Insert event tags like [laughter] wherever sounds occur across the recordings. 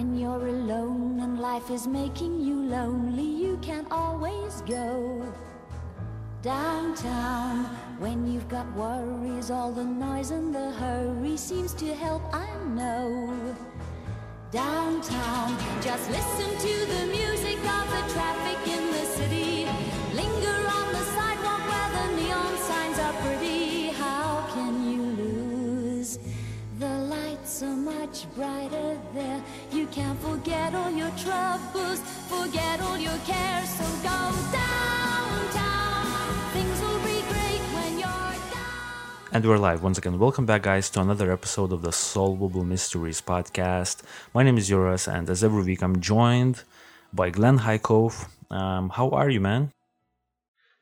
When you're alone and life is making you lonely, you can always go downtown. When you've got worries, all the noise and the hurry seems to help, I know. Downtown, just listen to the music of the traffic in much brighter there. You can forget all your troubles, forget all your cares. So go downtown. Things will be great when you're down. And we're live once again. Welcome back, guys, to another episode of the Solvable Mysteries podcast. My name is Joras, and as every week, I'm joined by Glenn Highcove. Um, how are you, man?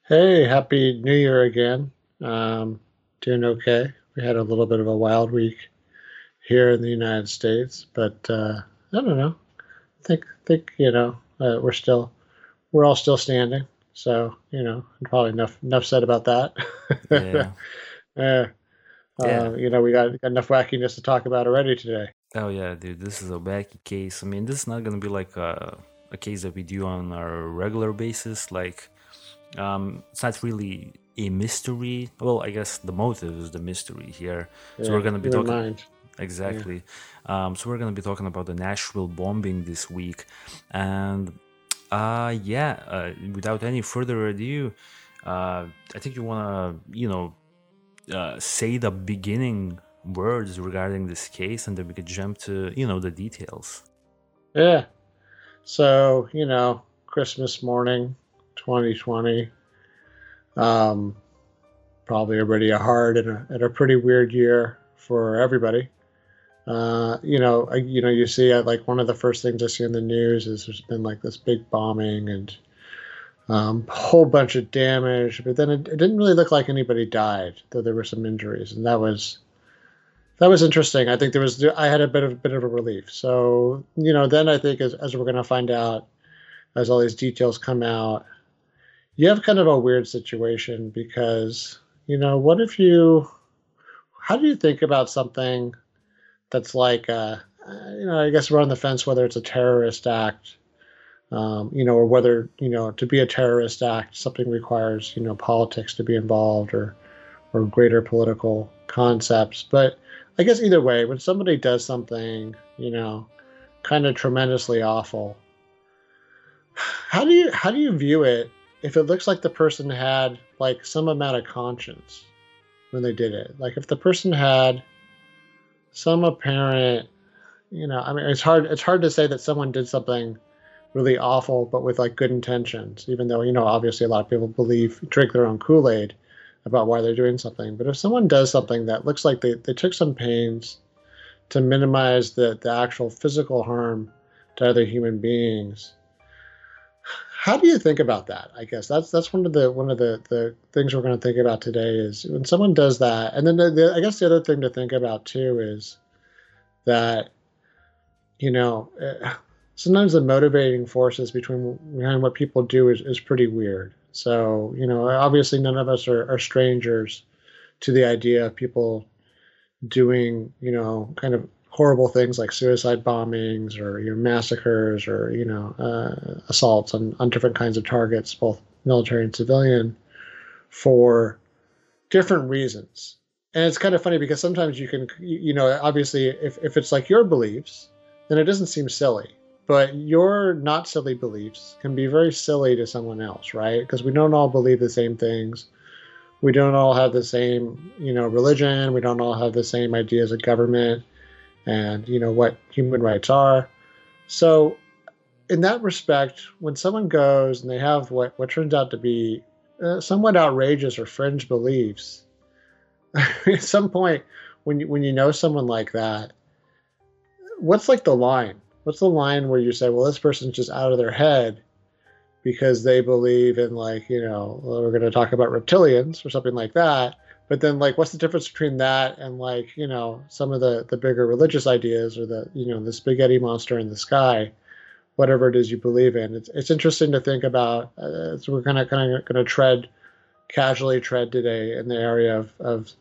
Hey, happy New Year again. Um, doing okay. We had a little bit of a wild week here in the United States, but uh, I don't know. I think think you know uh, we're still we're all still standing. So you know, probably enough enough said about that. [laughs] Yeah. Uh, Yeah. uh, you know, we got, enough wackiness to talk about already today. Oh yeah, dude, this is a wacky case. I mean, this is not gonna be like a, a case that we do on our regular basis. Like, um, it's not really a mystery. Well, I guess the motive is the mystery here. so we're gonna be talking mind. Exactly. Um, so we're gonna be talking about the Nashville bombing this week, and uh, yeah, uh, without any further ado, uh, I think you wanna, you know, uh, say the beginning words regarding this case, and then we could jump to, you know, the details. Yeah. So, you know, Christmas morning, 2020. Um, probably already a hard and a, and a pretty weird year for everybody. Uh, you know, you know, you see like one of the first things I see in the news is there's been like this big bombing and um, a whole bunch of damage, but then it, it didn't really look like anybody died, though there were some injuries, and that was that was interesting. I think there was I had a bit of a bit of a relief. So you know, then I think as as we're going to find out, as all these details come out, you have kind of a weird situation because you know, what if you? How do you think about something that's like, uh, uh, you know, I guess we're on the fence whether it's a terrorist act, um, you know, or whether you know to be a terrorist act something requires you know politics to be involved or or greater political concepts, but I guess either way, when somebody does something, you know, kind of tremendously awful, how do you how do you view it if it looks like the person had like some amount of conscience when they did it? Like if the person had some apparent, you know, I mean, it's hard it's hard to say that someone did something really awful but with like good intentions, even though you know obviously a lot of people believe drink their own Kool Aid about why they're doing something. But if someone does something that looks like they, they took some pains to minimize the, the actual physical harm to other human beings, how do you think about that? I guess that's that's one of the one of the, the things we're going to think about today is when someone does that, and then the, the, I guess the other thing to think about too is that you know eh, sometimes the motivating forces between behind what people do is, is pretty weird. So, you know, obviously none of us are, are strangers to the idea of people doing, you know, kind of horrible things like suicide bombings or you know, massacres or, you know, uh, assaults on, on different kinds of targets, both military and civilian, for different reasons. And it's kind of funny because sometimes you can, you know, obviously if, if it's like your beliefs, then it doesn't seem silly but your not silly beliefs can be very silly to someone else, right? Because we don't all believe the same things. We don't all have the same, you know, religion. We don't all have the same ideas of government and, you know, what human rights are. So, in that respect, when someone goes and they have what, what turns out to be uh, somewhat outrageous or fringe beliefs, [laughs] at some point, when you, when you know someone like that, what's like the line? what's the line where you say, well, this person's just out of their head because they believe in like, you know, we're going to talk about reptilians or something like that. But then like, what's the difference between that and like, you know, some of the, the bigger religious ideas or the, you know, the spaghetti monster in the sky, whatever it is you believe in. It's, it's interesting to think about. Uh, so we're kind of, kind of going to tread casually tread today in the area of, of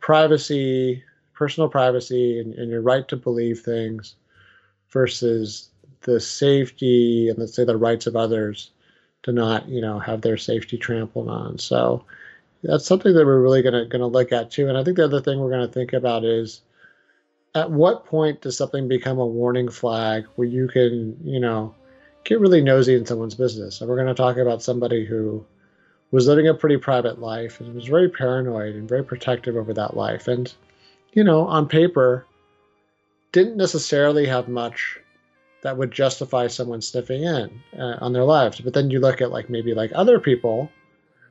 privacy, personal privacy and, and your right to believe things versus the safety and let's say the rights of others to not you know have their safety trampled on. So that's something that we're really going to going to look at too. And I think the other thing we're going to think about is at what point does something become a warning flag where you can you know get really nosy in someone's business. And we're going to talk about somebody who was living a pretty private life and was very paranoid and very protective over that life. And, you know, on paper, didn't necessarily have much that would justify someone sniffing in uh, on their lives. But then you look at like maybe like other people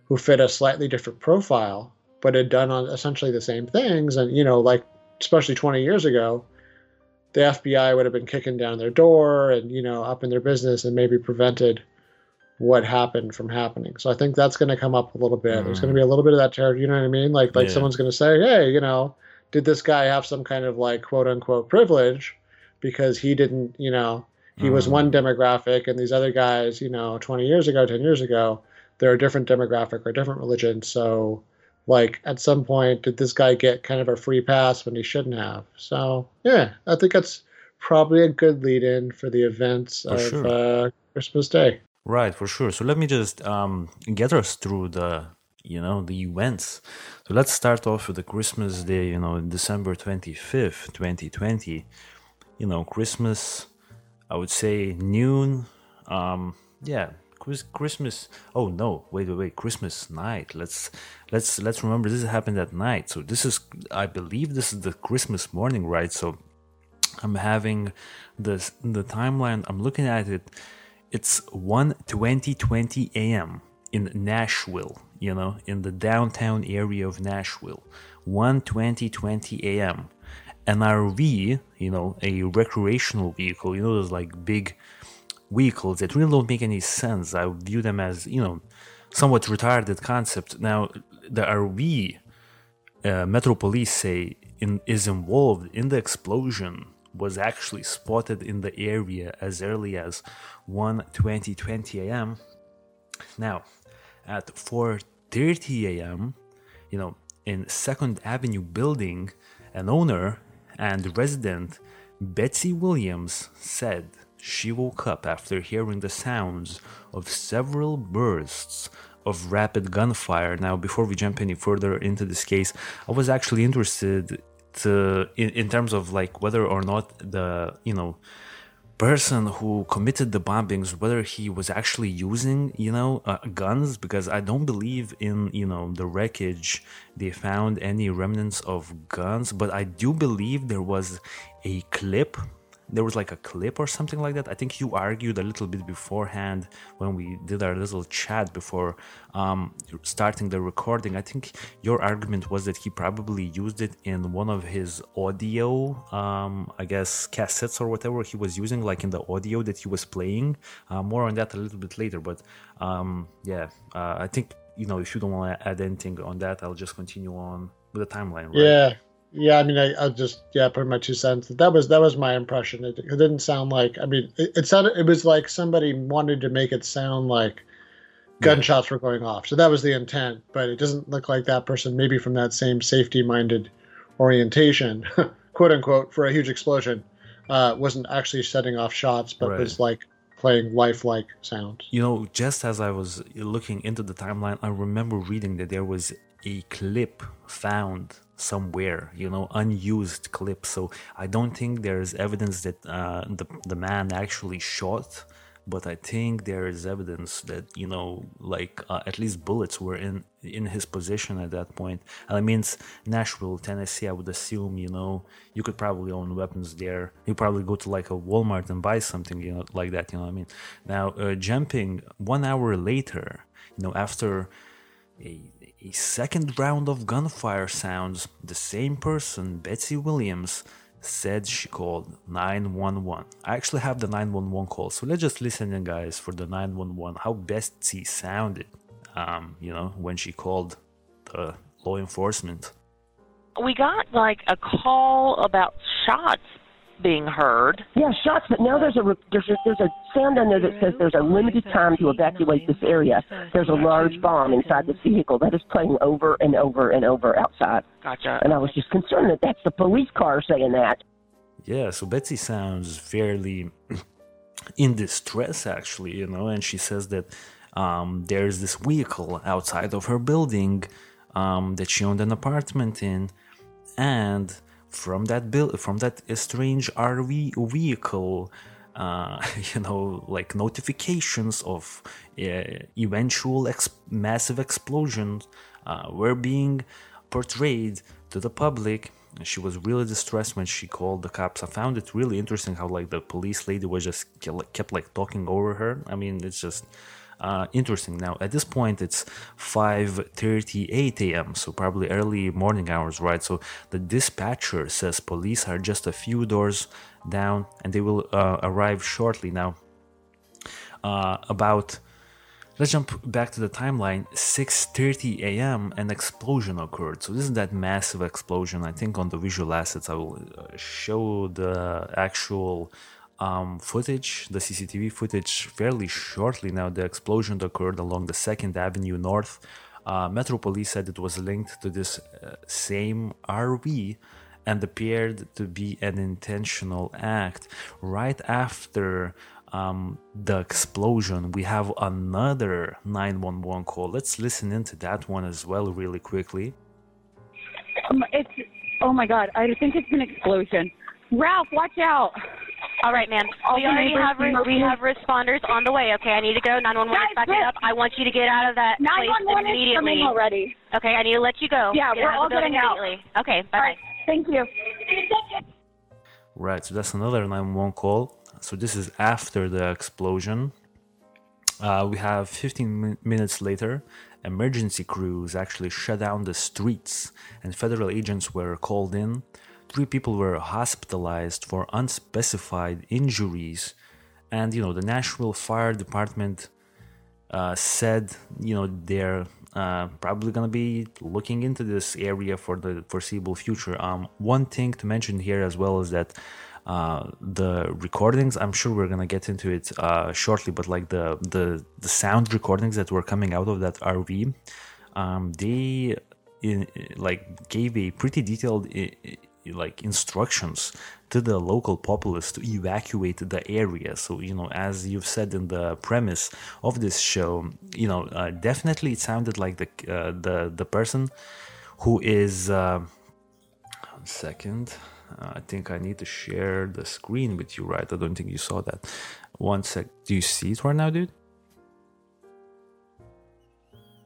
who fit a slightly different profile, but had done on essentially the same things. And, you know, like especially 20 years ago, the FBI would have been kicking down their door and, you know, up in their business and maybe prevented what happened from happening. So I think that's going to come up a little bit. Mm. There's going to be a little bit of that terror. You know what I mean? Like, like yeah. someone's going to say, Hey, you know, did this guy have some kind of like quote unquote privilege because he didn't, you know, he mm. was one demographic and these other guys, you know, 20 years ago, 10 years ago, they're a different demographic or different religion. So like at some point did this guy get kind of a free pass when he shouldn't have? So yeah i think that's probably a good lead in for the events for of sure. uh, christmas day. Right for sure. So let me just um, get us through the you know the events. So let's start off with the christmas day you know december 25th 2020 you know christmas i would say noon um yeah Christmas. Oh no, wait, wait, wait. Christmas night. Let's let's let's remember this happened at night. So this is, I believe, this is the Christmas morning, right? So I'm having this the timeline. I'm looking at it. It's 1 20 20 a.m. in Nashville. You know, in the downtown area of Nashville. 1 20 20 a.m. An RV, you know, a recreational vehicle. You know, those like big vehicles that really don't make any sense. I view them as, you know, somewhat retarded concept. Now, the RV uh, Metro Police say in, is involved in the explosion was actually spotted in the area as early as 1 20 20 a.m. Now, at 4:30 a.m., you know, in Second Avenue building, an owner and resident Betsy Williams said she woke up after hearing the sounds of several bursts of rapid gunfire. Now, before we jump any further into this case, I was actually interested to in, in terms of like whether or not the you know person who committed the bombings whether he was actually using you know uh, guns because i don't believe in you know the wreckage they found any remnants of guns but i do believe there was a clip there was like a clip or something like that. I think you argued a little bit beforehand when we did our little chat before um, starting the recording. I think your argument was that he probably used it in one of his audio, um, I guess, cassettes or whatever he was using, like in the audio that he was playing. Uh, more on that a little bit later. But um, yeah, uh, I think, you know, if you don't want to add anything on that, I'll just continue on with the timeline. Right? Yeah. Yeah, I mean, I, I just yeah, put my two cents. That was that was my impression. It, it didn't sound like. I mean, it, it, sounded. It was like somebody wanted to make it sound like gunshots were going off. So that was the intent. But it doesn't look like that person, maybe from that same safety-minded orientation, [laughs] quote unquote, for a huge explosion, uh, wasn't actually setting off shots, but right. was like playing lifelike sounds. You know, just as I was looking into the timeline, I remember reading that there was a clip found somewhere, you know, unused clip. So I don't think there's evidence that uh, the the man actually shot, but I think there is evidence that you know, like uh, at least bullets were in in his position at that point. And I mean, Nashville, Tennessee. I would assume, you know, you could probably own weapons there. You probably go to like a Walmart and buy something, you know, like that. You know what I mean? Now, uh, jumping one hour later, you know, after a a second round of gunfire sounds, the same person, Betsy Williams, said she called 911. I actually have the 911 call, so let's just listen in, guys, for the 911, how Betsy sounded, um, you know, when she called the law enforcement. We got like a call about shots being heard. Yeah, shots. But now there's a there's a, there's a sound on there that says there's a limited time to evacuate this area. There's a large bomb inside this vehicle that is playing over and over and over outside. Gotcha. And I was just concerned that that's the police car saying that. Yeah, so Betsy sounds fairly [clears throat] in distress, actually, you know, and she says that um, there's this vehicle outside of her building um, that she owned an apartment in, and from that bill from that strange RV vehicle, uh, [laughs] you know, like notifications of uh, eventual ex- massive explosions uh, were being portrayed to the public. She was really distressed when she called the cops. I found it really interesting how like the police lady was just kept like talking over her. I mean, it's just uh, interesting. Now at this point it's 5:38 a.m., so probably early morning hours, right? So the dispatcher says police are just a few doors down and they will uh, arrive shortly. Now uh, about Let's jump back to the timeline. 6:30 a.m. an explosion occurred. So this is that massive explosion. I think on the visual assets I will uh, show the actual um, footage, the CCTV footage, fairly shortly. Now the explosion occurred along the Second Avenue North. Uh, Metro Police said it was linked to this uh, same RV and appeared to be an intentional act. Right after um, the explosion, we have another 911 call. Let's listen into that one as well, really quickly. Um, it's oh my god! I think it's an explosion. Ralph, watch out! All right, ma'am. All we already have re- we have responders on the way. Okay, I need to go. 911 is Guys, backing up. I want you to get out of that place one one is immediately. coming already. Okay, I need to let you go. Yeah, Get we're out of the all building getting out. immediately. Okay, bye All bye. right, thank you. Right, so that's another 911 call. So this is after the explosion. Uh, we have 15 min- minutes later, emergency crews actually shut down the streets, and federal agents were called in. Three people were hospitalized for unspecified injuries, and you know the Nashville Fire Department uh, said you know they're uh, probably gonna be looking into this area for the foreseeable future. Um, one thing to mention here as well is that uh, the recordings. I'm sure we're gonna get into it uh, shortly, but like the the the sound recordings that were coming out of that RV, um, they in, like gave a pretty detailed. i- like instructions to the local populace to evacuate the area. So you know as you've said in the premise of this show you know uh, definitely it sounded like the uh, the the person who is uh, one second. Uh, i think i need to share the screen with you right? I don't think you saw that. One sec. Do you see it right now dude?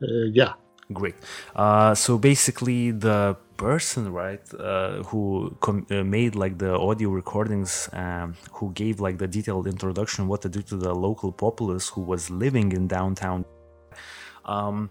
Uh, yeah. Great. Uh, so basically, the person, right, uh, who uh, made like the audio recordings, um, who gave like the detailed introduction what to do to the local populace who was living in downtown, um,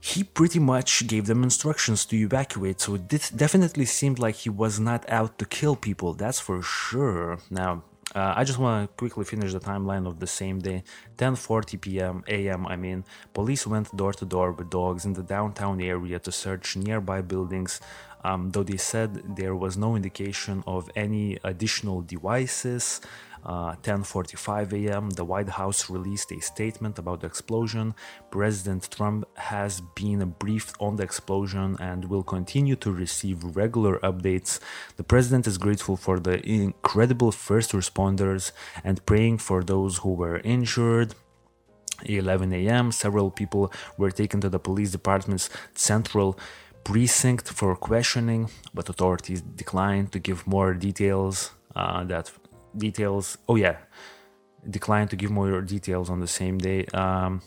he pretty much gave them instructions to evacuate. So it definitely seemed like he was not out to kill people. That's for sure. Now. Uh, I just want to quickly finish the timeline of the same day. 10:40 p.m. a.m. I mean, police went door to door with dogs in the downtown area to search nearby buildings. Um, though they said there was no indication of any additional devices. Uh, 10:45 a.m. The White House released a statement about the explosion. President Trump has been briefed on the explosion and will continue to receive regular updates. The president is grateful for the incredible first responders and praying for those who were injured. 11 a.m. Several people were taken to the police department's central precinct for questioning, but authorities declined to give more details. Uh, that details. Oh yeah, declined to give more details on the same day. Um,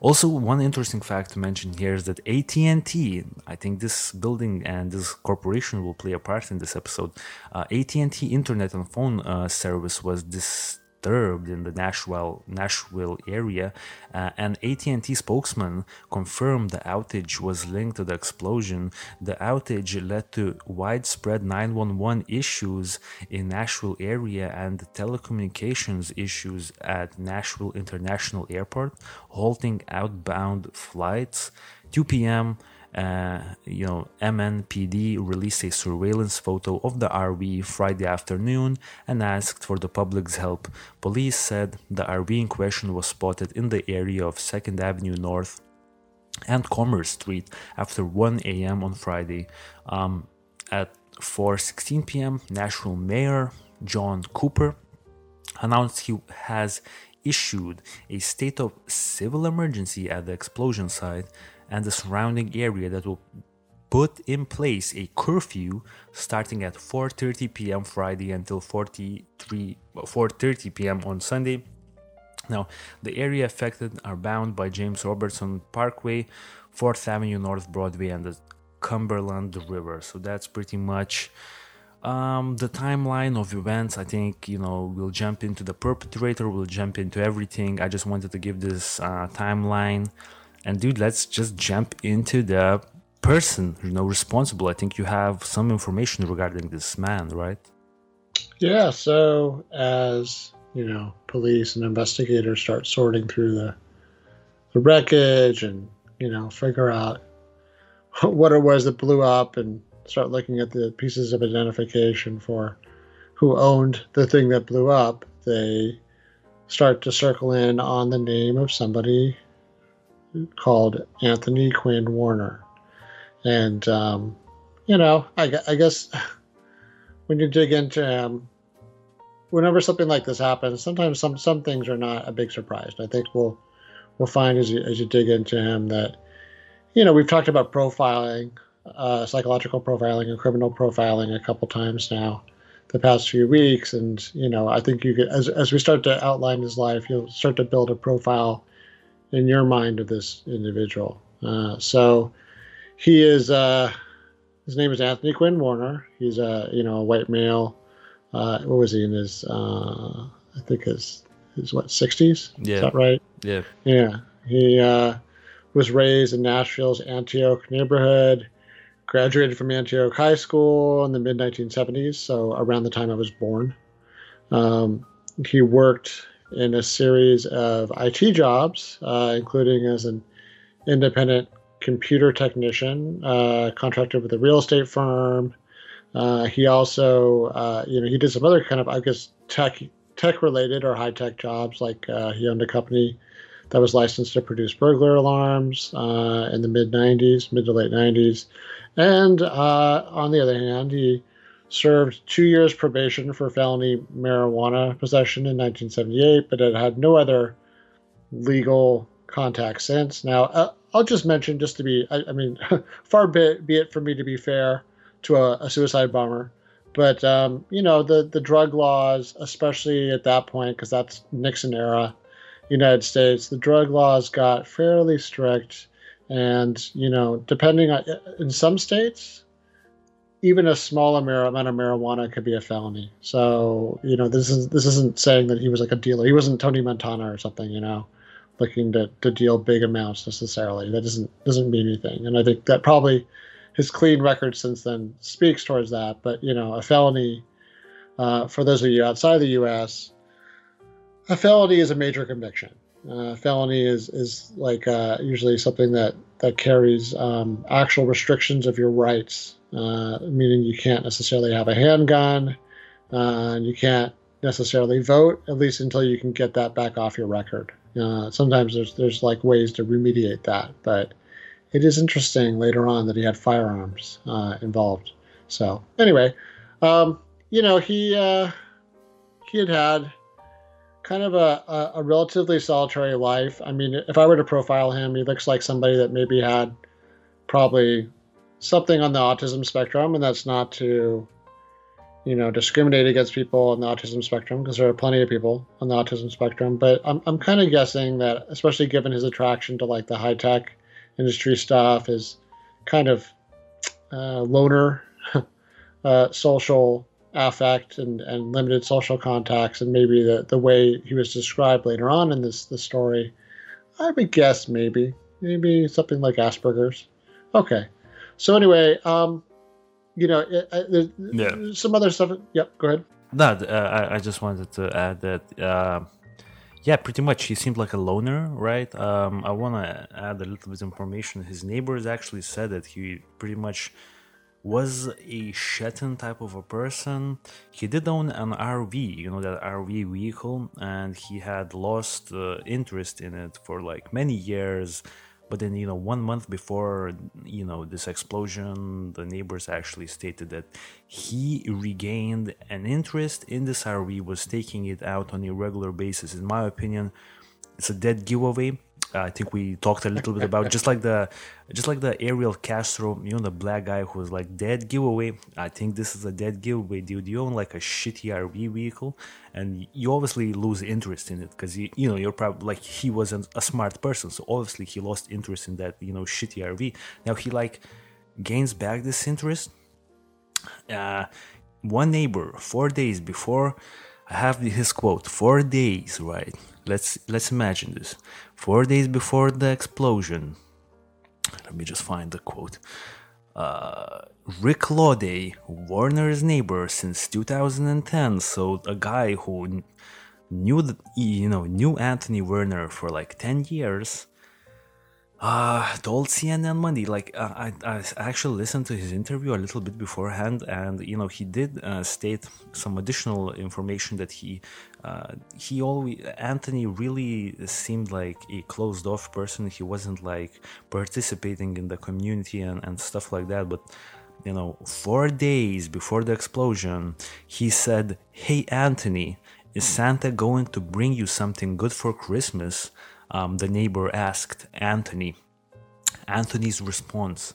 also, one interesting fact to mention here is that AT&T, I think this building and this corporation will play a part in this episode. Uh, AT&T internet and phone uh, service was disturbed in the Nashville Nashville area, uh, and AT&T spokesman confirmed the outage was linked to the explosion. The outage led to widespread 911 issues in Nashville area and telecommunications issues at Nashville International Airport, halting outbound flights. 2 p.m. Uh, you know, MNPD released a surveillance photo of the RV Friday afternoon and asked for the public's help. Police said the RV in question was spotted in the area of 2nd Avenue North and Commerce Street after 1 a.m. on Friday. Um, at 4:16 p.m., Nashville Mayor John Cooper announced he has issued a state of civil emergency at the explosion site and the surrounding area that will put in place a curfew starting at 4:30 p.m. Friday until 43 4:30 p.m. on Sunday. Now, the area affected are bound by James Robertson Parkway, 4th Avenue North Broadway, and the Cumberland River. So that's pretty much um, the timeline of events. I think you know we'll jump into the perpetrator, we'll jump into everything. I just wanted to give this uh, timeline, and dude, let's just jump into the person you know responsible. I think you have some information regarding this man, right? Yeah. So as you know, police and investigators start sorting through the the wreckage and you know figure out [laughs] what it was that blew up and start looking at the pieces of identification for who owned the thing that blew up, they start to circle in on the name of somebody called Anthony Quinn Warner. And, um, you know, I, I, guess [sighs] when you dig into him, whenever something like this happens, sometimes some, some things are not a big surprise. I think we'll, we'll find as you, as you dig into him that, you know, we've talked about profiling uh, psychological profiling and criminal profiling a couple times now the past few weeks and you know i think you could as, as we start to outline his life you'll start to build a profile in your mind of this individual. Uh, so he is uh, his name is anthony quinn warner. He's a you know a white male. Uh, what was he in his uh, i think his his what 60s yeah. is that right? Yeah. Yeah. He uh, was raised in nashville's antioch neighborhood graduated from Antioch High School in the mid 1970s, so around the time I was born. Um, he worked in a series of IT jobs, uh, including as an independent computer technician, uh, contracted with a real estate firm. Uh, he also, uh, you know, he did some other kind of, I guess, tech tech related or high tech jobs. Like uh, he owned a company that was licensed to produce burglar alarms uh, in the mid 90s, mid to late 90s. And uh, on the other hand, he served two years probation for felony marijuana possession in 1978, but had had no other legal contact since. Now, uh, I'll just mention, just to be, I, I mean, [laughs] far be, be, it for me to be fair to a, a suicide bomber, but um, you know, the the drug laws, especially at that point, because that's Nixon era United States, the drug laws got fairly strict and you know depending on in some states even a small amount of marijuana could be a felony. So you know this is this isn't saying that he was like a dealer. He wasn't tony montana or something you know looking to, to deal big amounts necessarily. That doesn't doesn't mean anything. And i think that probably his clean record since then speaks towards that. But you know a felony uh, for those of you outside the us a felony is a major conviction. Uh, felony is is like uh, usually something that that carries um, actual restrictions of your rights, uh, meaning you can't necessarily have a handgun, uh, and you can't necessarily vote at least until you can get that back off your record. Uh, sometimes there's there's like ways to remediate that, but it is interesting later on that he had firearms uh, involved. So anyway, um, you know he he had had kind of a, a, a, relatively solitary life. I mean, if I were to profile him, he looks like somebody that maybe had probably something on the autism spectrum, and that's not to, you know, discriminate against people on the autism spectrum because there are plenty of people on the autism spectrum. But I'm I'm kind of guessing that, especially given his attraction to like the high tech industry stuff, his kind of uh, loner, [laughs] uh, social affect and, and limited social contacts and maybe the, the way he was described later on in this the story i would guess maybe maybe something like asperger's okay so anyway um you know it, it, yeah. some other stuff yep go ahead no uh, I, I just wanted to add that uh, yeah pretty much he seemed like a loner right um, i want to add a little bit of information his neighbors actually said that he pretty much was a Shetton type of a person. He did own an RV, you know, that RV vehicle, and he had lost uh, interest in it for like many years. But then, you know, one month before, you know, this explosion, the neighbors actually stated that he regained an interest in this RV, was taking it out on a regular basis. In my opinion, it's a dead giveaway. I think we talked a little bit about just like the just like the Ariel Castro, you know, the black guy who was like dead giveaway. I think this is a dead giveaway, dude. You own like a shitty RV vehicle, and you obviously lose interest in it because you you know you're probably like he wasn't a smart person, so obviously he lost interest in that you know shitty RV. Now he like gains back this interest. Uh, one neighbor four days before I have his quote four days right let's let's imagine this. Four days before the explosion let me just find the quote. Uh, Rick Laude, Warner's neighbor since 2010, so a guy who knew you know knew Anthony Warner for like 10 years, uh, told CNN Monday, like uh, I, I actually listened to his interview a little bit beforehand, and you know he did uh, state some additional information that he uh, he always Anthony really seemed like a closed off person. He wasn't like participating in the community and, and stuff like that. But you know, four days before the explosion, he said, "Hey Anthony, is Santa going to bring you something good for Christmas?" Um, the neighbor asked Anthony. Anthony's response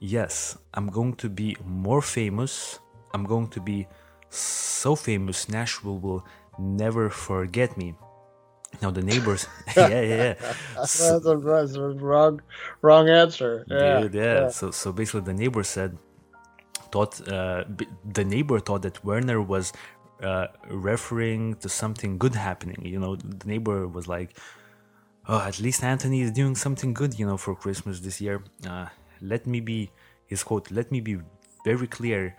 Yes, I'm going to be more famous. I'm going to be so famous, Nashville will never forget me. Now the neighbors, [laughs] yeah, yeah, yeah. [laughs] That's a, that's a wrong, wrong answer. Yeah, Dude, yeah. So, so basically, the neighbor said, thought uh, b- the neighbor thought that Warner was uh, referring to something good happening. You know, the neighbor was like, "Oh, at least Anthony is doing something good, you know, for Christmas this year." Uh, let me be his quote. Let me be very clear.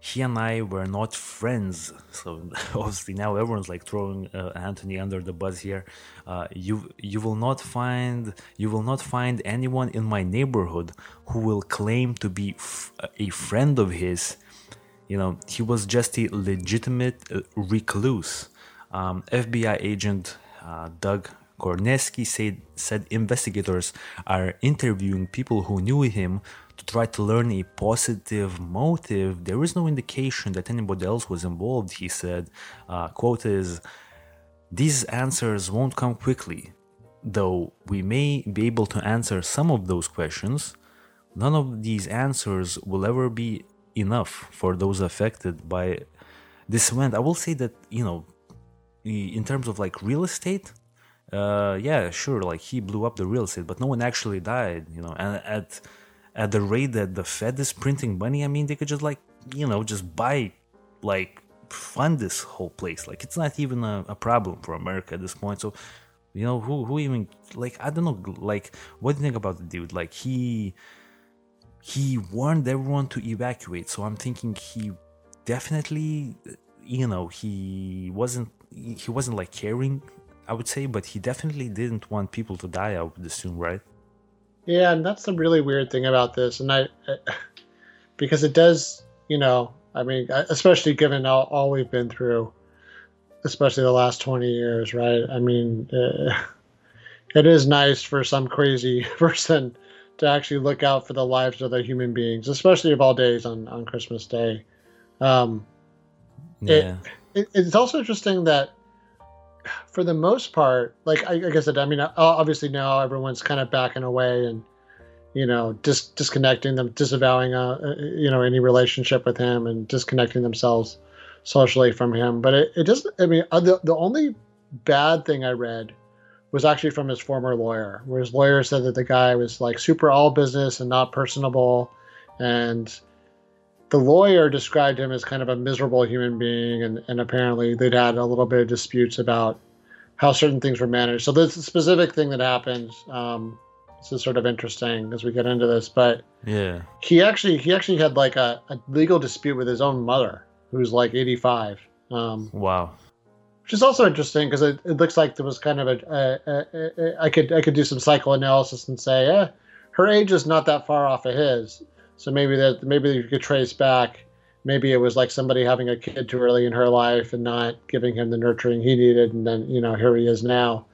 He and I were not friends, so [laughs] obviously now everyone's like throwing uh, Anthony under the bus here. Uh, you you will not find you will not find anyone in my neighborhood who will claim to be f- a friend of his you know, he was just a legitimate uh, recluse. Um, FBI agent uh, Doug Korneski said, said investigators are interviewing people who knew him to try to learn a positive motive. There is no indication that anybody else was involved, he said. Uh, quote is, these answers won't come quickly. Though we may be able to answer some of those questions, none of these answers will ever be enough for those affected by this event. I will say that you know, in terms of like real estate, uh, yeah, sure, like he blew up the real estate, but no one actually died. You know, and at at the rate that the Fed is printing money, I mean, they could just like you know just buy like fund this whole place. Like it's not even a, a problem for America at this point. So. You know who? Who even like? I don't know. Like, what do you think about the dude? Like, he he warned everyone to evacuate so i'm thinking he definitely you know he wasn't he wasn't like caring i would say but he definitely didn't want people to die i would assume right Yeah, and that's the really weird thing about this, and I, because it does, you know, I mean, especially given all, all we've been through, especially the last twenty years, right? I mean, uh, it is nice for some crazy [laughs] person to actually look out for the lives of other human beings, especially of all days on on Christmas Day. Um, yeah it, it's also interesting that for the most part like I, like I said i mean obviously now everyone's kind of backing away and you know dis- disconnecting them disavowing uh, uh, you know any relationship with him and disconnecting themselves socially from him but it, it doesn't i mean uh, the, the only bad thing i read was actually from his former lawyer where his lawyer said that the guy was like super all business and not personable and the lawyer described him as kind of a miserable human being, and, and apparently they'd had a little bit of disputes about how certain things were managed. So this specific thing that happened, um, this is sort of interesting as we get into this. But yeah he actually he actually had like a, a legal dispute with his own mother, who's like 85. Um, wow which is also interesting because it, it looks like there was kind of a, a, a, a I could I could do some psychoanalysis and say, eh, her age is not that far off of his. So maybe that maybe you could trace back. Maybe it was like somebody having a kid too early in her life and not giving him the nurturing he needed, and then you know here he is now,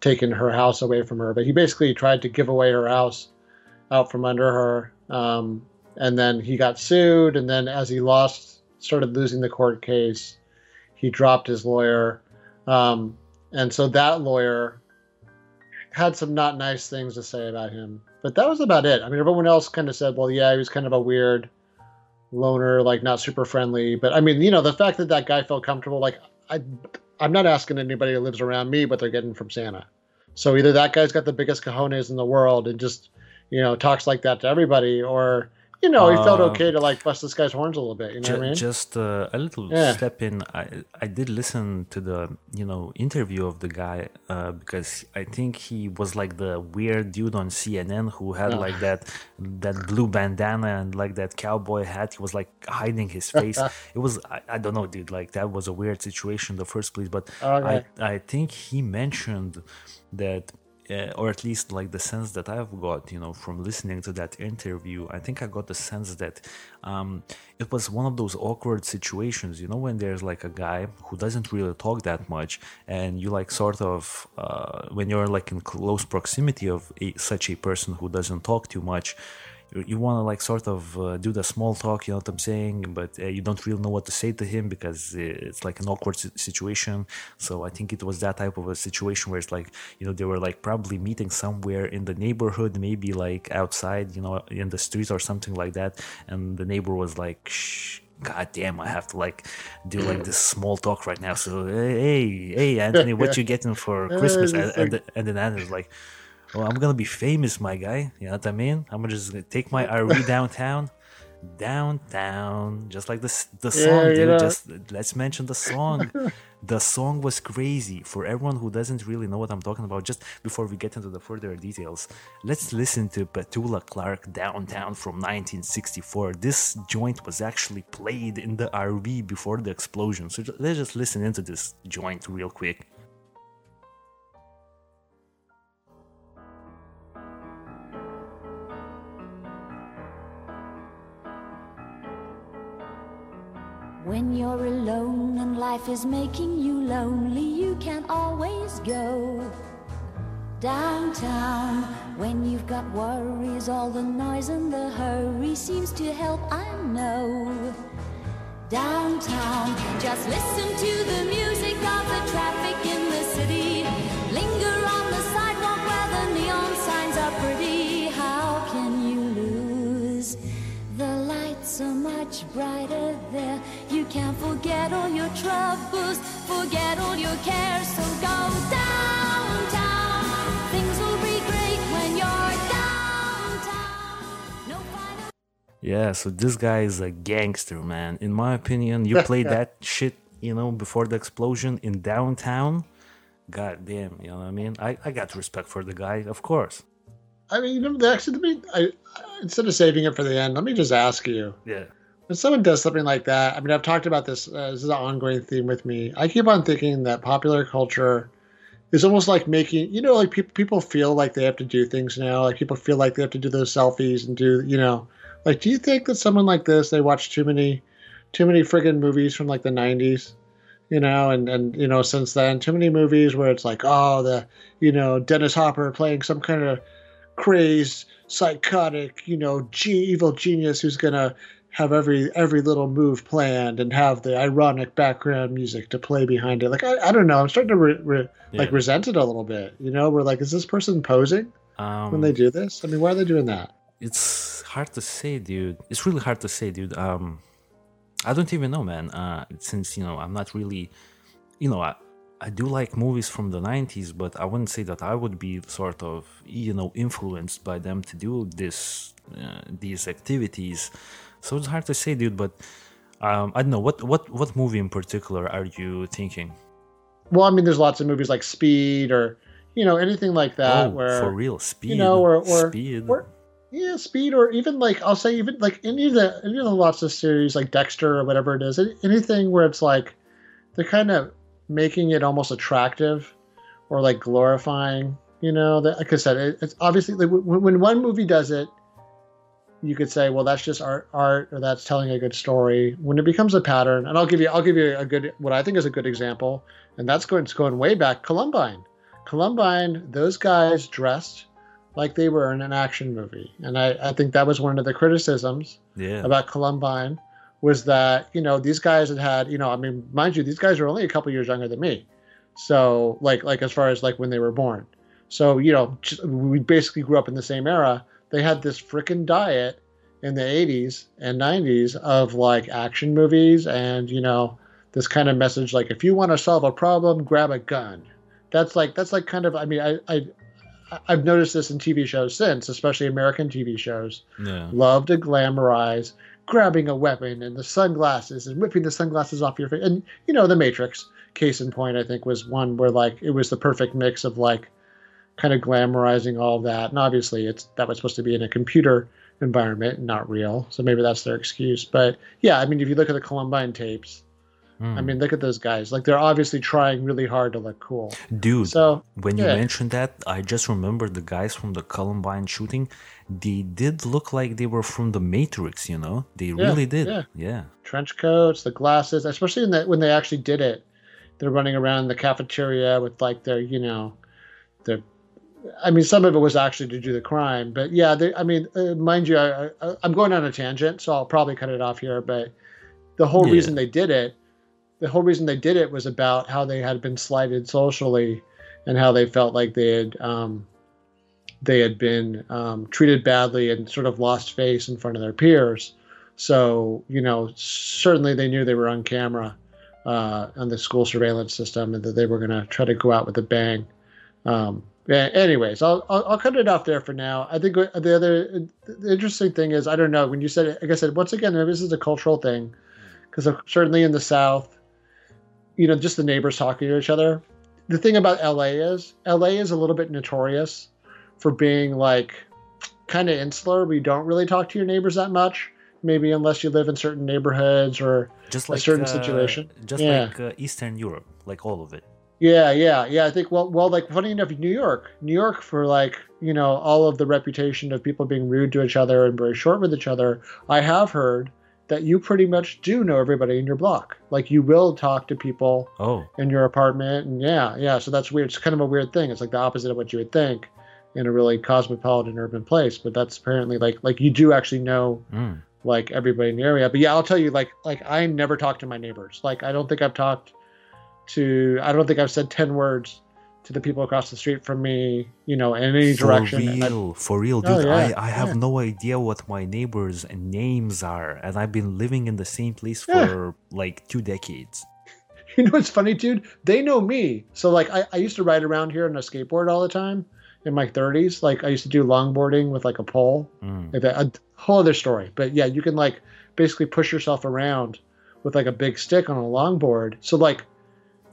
taking her house away from her, but he basically tried to give away her house out from under her. Um, and then he got sued, and then as he lost, started losing the court case, he dropped his lawyer. Um, and so that lawyer had some not nice things to say about him. But that was about it. I mean, everyone else kind of said, well, yeah, he was kind of a weird loner, like not super friendly. But I mean, you know, the fact that that guy felt comfortable, like, I, I'm not asking anybody who lives around me what they're getting from Santa. So either that guy's got the biggest cojones in the world and just, you know, talks like that to everybody, or you know, he felt Uh, okay to like bust this guy's horns a little bit. You know Ju- what I mean? Just uh, a little Yeah. step in. I I did listen to the you know interview of the guy uh, because I think he was like the weird dude on CNN who had like that that blue bandana and like that cowboy hat. He was like hiding his face. [laughs] it was I, I don't know, dude. Like that was a weird situation in the first place. But Okay. I I think he mentioned that uh, or at least like the sense that I've got, you know, from listening to that interview, I think I got the sense that um, it was one of those awkward situations, you know, when there's like a guy who doesn't really talk that much, and you like sort of uh, when you're like in close proximity of a, such a person who doesn't talk too much. You, want to like sort of uh, do the small talk, you know what I'm saying, but uh, you don't really know what to say to him because uh, it's like an awkward situation. So I think it was that type of a situation where it's like, you know, they were like probably meeting somewhere in the neighborhood, maybe like outside, you know, in the street or something like that. And the neighbor was like, shh. God damn, I have to like do like this small talk right now. So hey, hey, Anthony, what [laughs] you getting for Christmas? And, and, and then Anthony's like, well, I'm gonna be famous, my guy. You know what I mean? I'm gonna just take my RV [laughs] downtown, downtown, just like this the Yeah, song, dude. know. Just let's mention the song. [laughs] the song was crazy. For everyone who doesn't really know what I'm talking about, just before we get into the further details, let's listen to Petula Clark Downtown from 1964. This joint was actually played in the RV before the explosion. So let's just listen into this joint real quick. When you're alone and life is making you lonely, you can always go downtown. When you've got worries, all the noise and the hurry seems to help, I know. Downtown, just listen to the music of the traffic in the city. Much brighter there. You can forget all your troubles, forget all your cares. So go downtown. Things will be great when you're downtown. No fight. Yeah, so this guy is a gangster, man. In my opinion, you played [laughs] that shit, you know, before the explosion in downtown. God damn, you know what I mean? I, I got respect for the guy, of course. I mean, you know, actually, let me, I, instead of saving it for the end, let me just ask you. Yeah. When someone does something like that, I mean, I've talked about this. Uh, this is an ongoing theme with me. I keep on thinking that popular culture is almost like making, you know, like people people feel like they have to do things now. Like people feel like they have to do those selfies and do, you know, like. Do you think that someone like this they watch too many, too many friggin' movies from like the '90s? You know, and and you know, since then, too many movies where it's like, oh, the, you know, Dennis Hopper playing some kind of crazed, psychotic, you know, ge- evil genius who's gonna have every every little move planned and have the ironic background music to play behind it. Like I, I don't know, I'm starting to re- re- like resent it a little bit. You know, we're like, is this person posing Um, when they do this? I mean, why are they doing that? it's hard to say, dude. It's really hard to say, dude. Um, I don't even know, man. Uh, since you know, I'm not really, you know, I, I do like movies from the '90s, but I wouldn't say that I would be sort of, you know, influenced by them to do this, uh, these activities. So it's hard to say, dude. But um, I don't know what what what movie in particular are you thinking? Well, I mean, there's lots of movies like Speed or you know anything like that oh, where for real, Speed. you know, or or, Speed. or yeah, Speed, or even like I'll say even like any of the any of the lots of series like Dexter or whatever it is, anything where it's like they're kind of making it almost attractive or like glorifying. You know, that like I said, it, it's obviously like, when, when one movie does it, you could say, well, that's just art, art, or that's telling a good story. When it becomes a pattern, and I'll give you, I'll give you a good, what I think is a good example, and that's going, it's going way back, Columbine. Columbine, those guys dressed like they were in an action movie, and I, I think that was one of the criticisms Yeah. about Columbine was that you know these guys had had you know I mean mind you these guys are only a couple years younger than me, so like like as far as like when they were born, so you know just, we basically grew up in the same era. They had this freaking diet in the 80s and 90s of like action movies and you know this kind of message like if you want to solve a problem grab a gun that's like that's like kind of i mean i i i've noticed this in tv shows since especially american tv shows yeah. love to glamorize grabbing a weapon and the sunglasses and whipping the sunglasses off your face and you know the matrix case in point i think was one where like it was the perfect mix of like kind of glamorizing all of that and obviously it's that was supposed to be in a computer environment and not real so maybe that's their excuse but yeah i mean if you look at the columbine tapes Hmm. i mean look at those guys like they're obviously trying really hard to look cool Dude, so when you mentioned that, I just remembered the guys from the Columbine shooting. They did look like they were from the Matrix, you know? They really did. yeah. yeah. trench coats, the glasses, especially in the, when they actually did it. They're running around the cafeteria with like their, you know, their. I mean, some of it was actually to do the crime, but yeah, they, I mean, uh, mind you, I, I, I'm going on a tangent, so I'll probably cut it off here. But the whole Yeah. reason they did it, the whole reason they did it was about how they had been slighted socially, and how they felt like they had um, they had been um, treated badly and sort of lost face in front of their peers. So, you know, certainly they knew they were on camera uh, on the school surveillance system and that they were going to try to go out with a bang. Um, yeah, anyways, I'll, I'll, I'll cut it off there for now. I think the other the interesting thing is, I don't know, when you said it, like I said, once again, this is a cultural thing because certainly in the South, you know, just the neighbors talking to each other. The thing about LA is, LA is a little bit notorious for being like kind of insular. We don't really talk to your neighbors that much, maybe unless you live in certain neighborhoods or Just a certain uh, situation. Just Yeah. like uh, Eastern Europe, like all of it. Yeah, yeah, yeah. I think well, well, like funny enough, New York, New York for like you know all of the reputation of people being rude to each other and very short with each other. I have heard that you pretty much do know everybody in your block. Like you will talk to people Oh, in your apartment, and yeah, yeah. So that's weird. It's kind of a weird thing. It's like the opposite of what you would think in a really cosmopolitan urban place. But that's apparently like like you do actually know mm. like everybody in the area. But yeah, I'll tell you, like like I never talk to my neighbors. Like I don't think I've talked to I don't think I've said ten words to the people across the street from me, you know, in any for direction. And I- real, for real, Oh, dude. yeah, I, I have yeah. no idea what my neighbors' names are, and I've been living in the same place Yeah. for like two decades. [laughs] you know what's funny, dude? They know me. So like I, I used to ride around here on a skateboard all the time in my thirties. Like I used to do longboarding with like a pole. Mm. Like a whole other story. But yeah, you can like basically push yourself around with like a big stick on a longboard. So like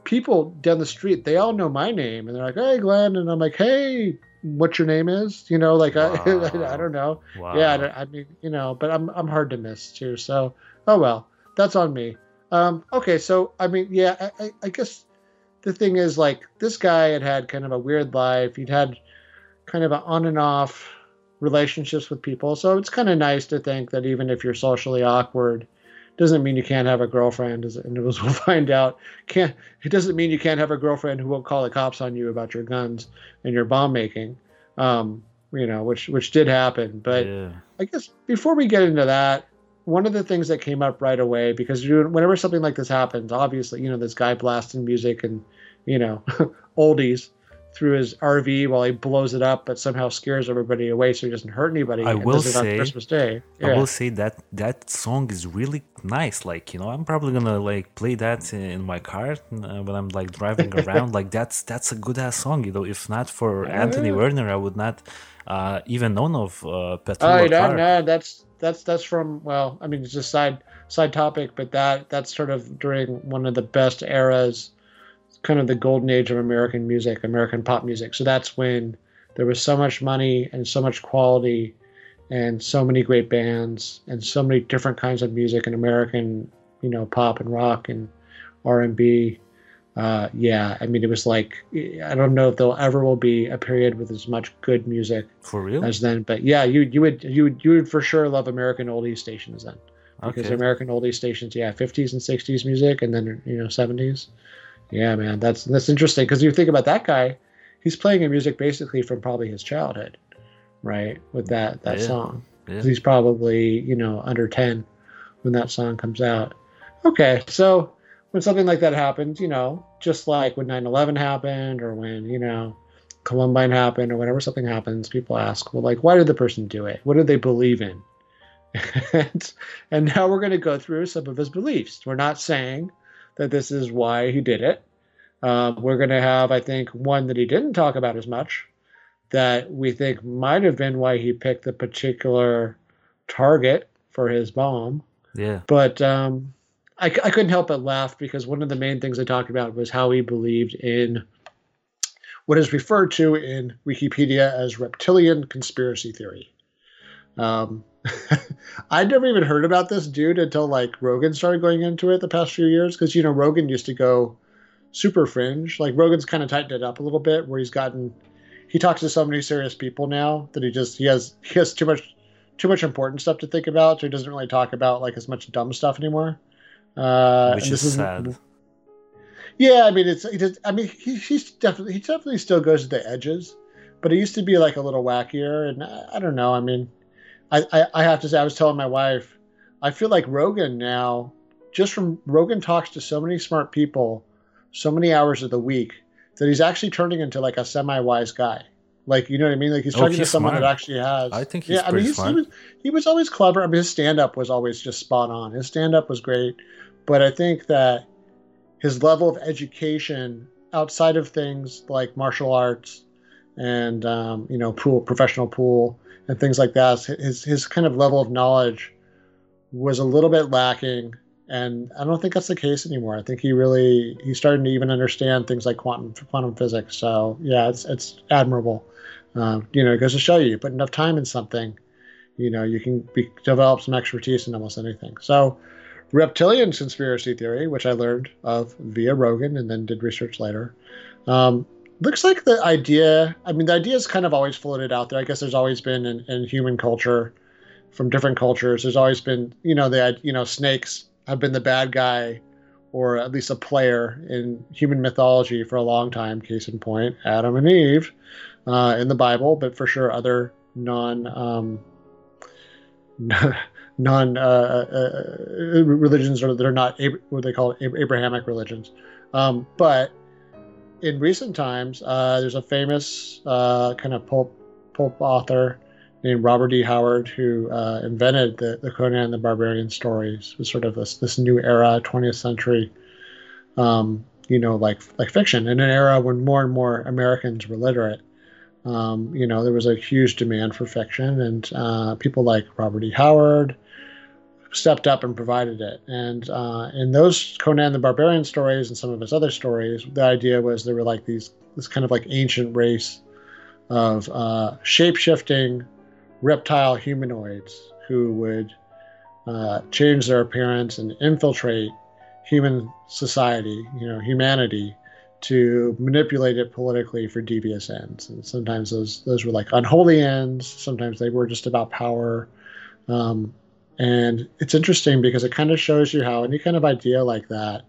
people down the street, they all know my name, and they're like, "Hey, Glenn," and I'm like, "Hey, what your name is?" You know, like I, Wow. [laughs] I don't know. Wow. Yeah, I, don't- I mean, you know, but I'm I'm hard to miss too. So oh well, that's on me. Um, okay, so I mean, yeah, I, I, I guess the thing is like this guy had had kind of a weird life. He'd had kind of an on and off relationships with people. So it's kind of nice to think that even if you're socially awkward, doesn't mean you can't have a girlfriend. And as we'll [laughs] find out, can't it doesn't mean you can't have a girlfriend who won't call the cops on you about your guns and your bomb making. Um, you know, which which did happen. But yeah. I guess before we get into that, one of the things that came up right away because you, whenever something like this happens, obviously, you know, this guy blasting music and you know, [laughs] oldies through his RV while he blows it up, but somehow scares everybody away so he doesn't hurt anybody. I and will does it say- on Christmas Day. I will say that that song is really nice. Like you know, I'm probably gonna like play that in my car uh, when I'm like driving [laughs] around. like that's that's a good ass song. You know, if not for Anthony. Warner, I would not uh, even known of uh, Oh, Petula no, no, that's that's that's from well, I mean, it's just side side topic, but that that's sort of during one of the best eras, kind of the golden age of American music, American pop music. So that's when there was so much money and so much quality, and so many great bands and so many different kinds of music in American, you know, pop and rock and R and B. Uh, yeah, I mean, it was like I don't know if there'll ever will be a period with as much good music For real? as then. But yeah, you you would you would you would for sure love American oldies stations then because Okay. American oldies stations, yeah, fifties and sixties music, and then you know seventies. Yeah, man, that's that's interesting because you think about that guy. he's playing a music basically from probably his childhood, right? With that that Yeah. song. Yeah. He's probably you know under ten when that song comes out. Okay, so when something like that happens, you know, just like when 9/11 happened or when you know Columbine happened or whenever something happens, people ask, well, like, why did the person do it? What did they believe in? [laughs] and, and now we're going to go through some of his beliefs. We're not saying that this is why he did it. Um, we're going to have, I think, one that he didn't talk about as much that we think might have been why he picked the particular target for his bomb. Yeah. But um, I, I couldn't help but laugh because one of the main things I talked about was how he believed in what is referred to in Wikipedia as reptilian conspiracy theory. Um, [laughs] I'd never even heard about this dude until like Rogan started going into it the past few years because you know Rogan used to go super fringe. Like Rogan's kind of tightened it up a little bit where he's gotten he talks to so many serious people now that he just he has he has too much too much important stuff to think about, so he doesn't really talk about like as much dumb stuff anymore. Uh, Which is sad. yeah, I mean it's he just, I mean he, he's definitely he definitely still goes to the edges, but he used to be like a little wackier, and I, I don't know. I mean, I, I I have to say I was telling my wife, I feel like Rogan now, just from Rogan talks to so many smart people, so many hours of the week that he's actually turning into like a semi-wise guy. Like you know what I mean? Like he's Oh, talking to someone smart. that actually has. I think he's yeah. I mean, he's, he was he was always clever. I mean, his stand-up was always just spot on. His stand-up was great, but I think that his level of education outside of things like martial arts and um, you know pool professional pool and things like that his his kind of level of knowledge was a little bit lacking and I don't think that's the case anymore. I think he really he's starting to even understand things like quantum quantum physics. So yeah, it's it's admirable. Uh, you know, it goes to show you, you put enough time in something, you know, you can be, develop some expertise in almost anything. So reptilian conspiracy theory, which I learned of via Rogan and then did research later. Um, looks like the idea, I mean, the idea is kind of always floated out there. I guess there's always been in, in human culture from different cultures. There's always been, you know, the, you know, snakes have been the bad guy or at least a player in human mythology for a long time. Case in point, Adam and Eve uh, in the Bible, but for sure other non um, [laughs] non uh, uh, religions or that are not what they call Ab- Abrahamic religions. Um, but in recent times, uh, there's a famous uh, kind of pulp pulp author named Robert E. Howard who uh, invented the, the Conan the Barbarian stories. It was sort of this this new era, 20th century, um, you know, like like fiction, in an era when more and more Americans were literate. Um, you know, there was a huge demand for fiction, and uh, people like Robert E. Howard stepped up and provided it. And uh, in those Conan the Barbarian stories and some of his other stories, the idea was there were like these this kind of like ancient race of uh, shape shifting reptile humanoids who would uh, change their appearance and infiltrate human society, you know, humanity, to manipulate it politically for devious ends. And sometimes those those were like unholy ends. Sometimes they were just about power. Um, and it's interesting because it kind of shows you how any kind of idea like that,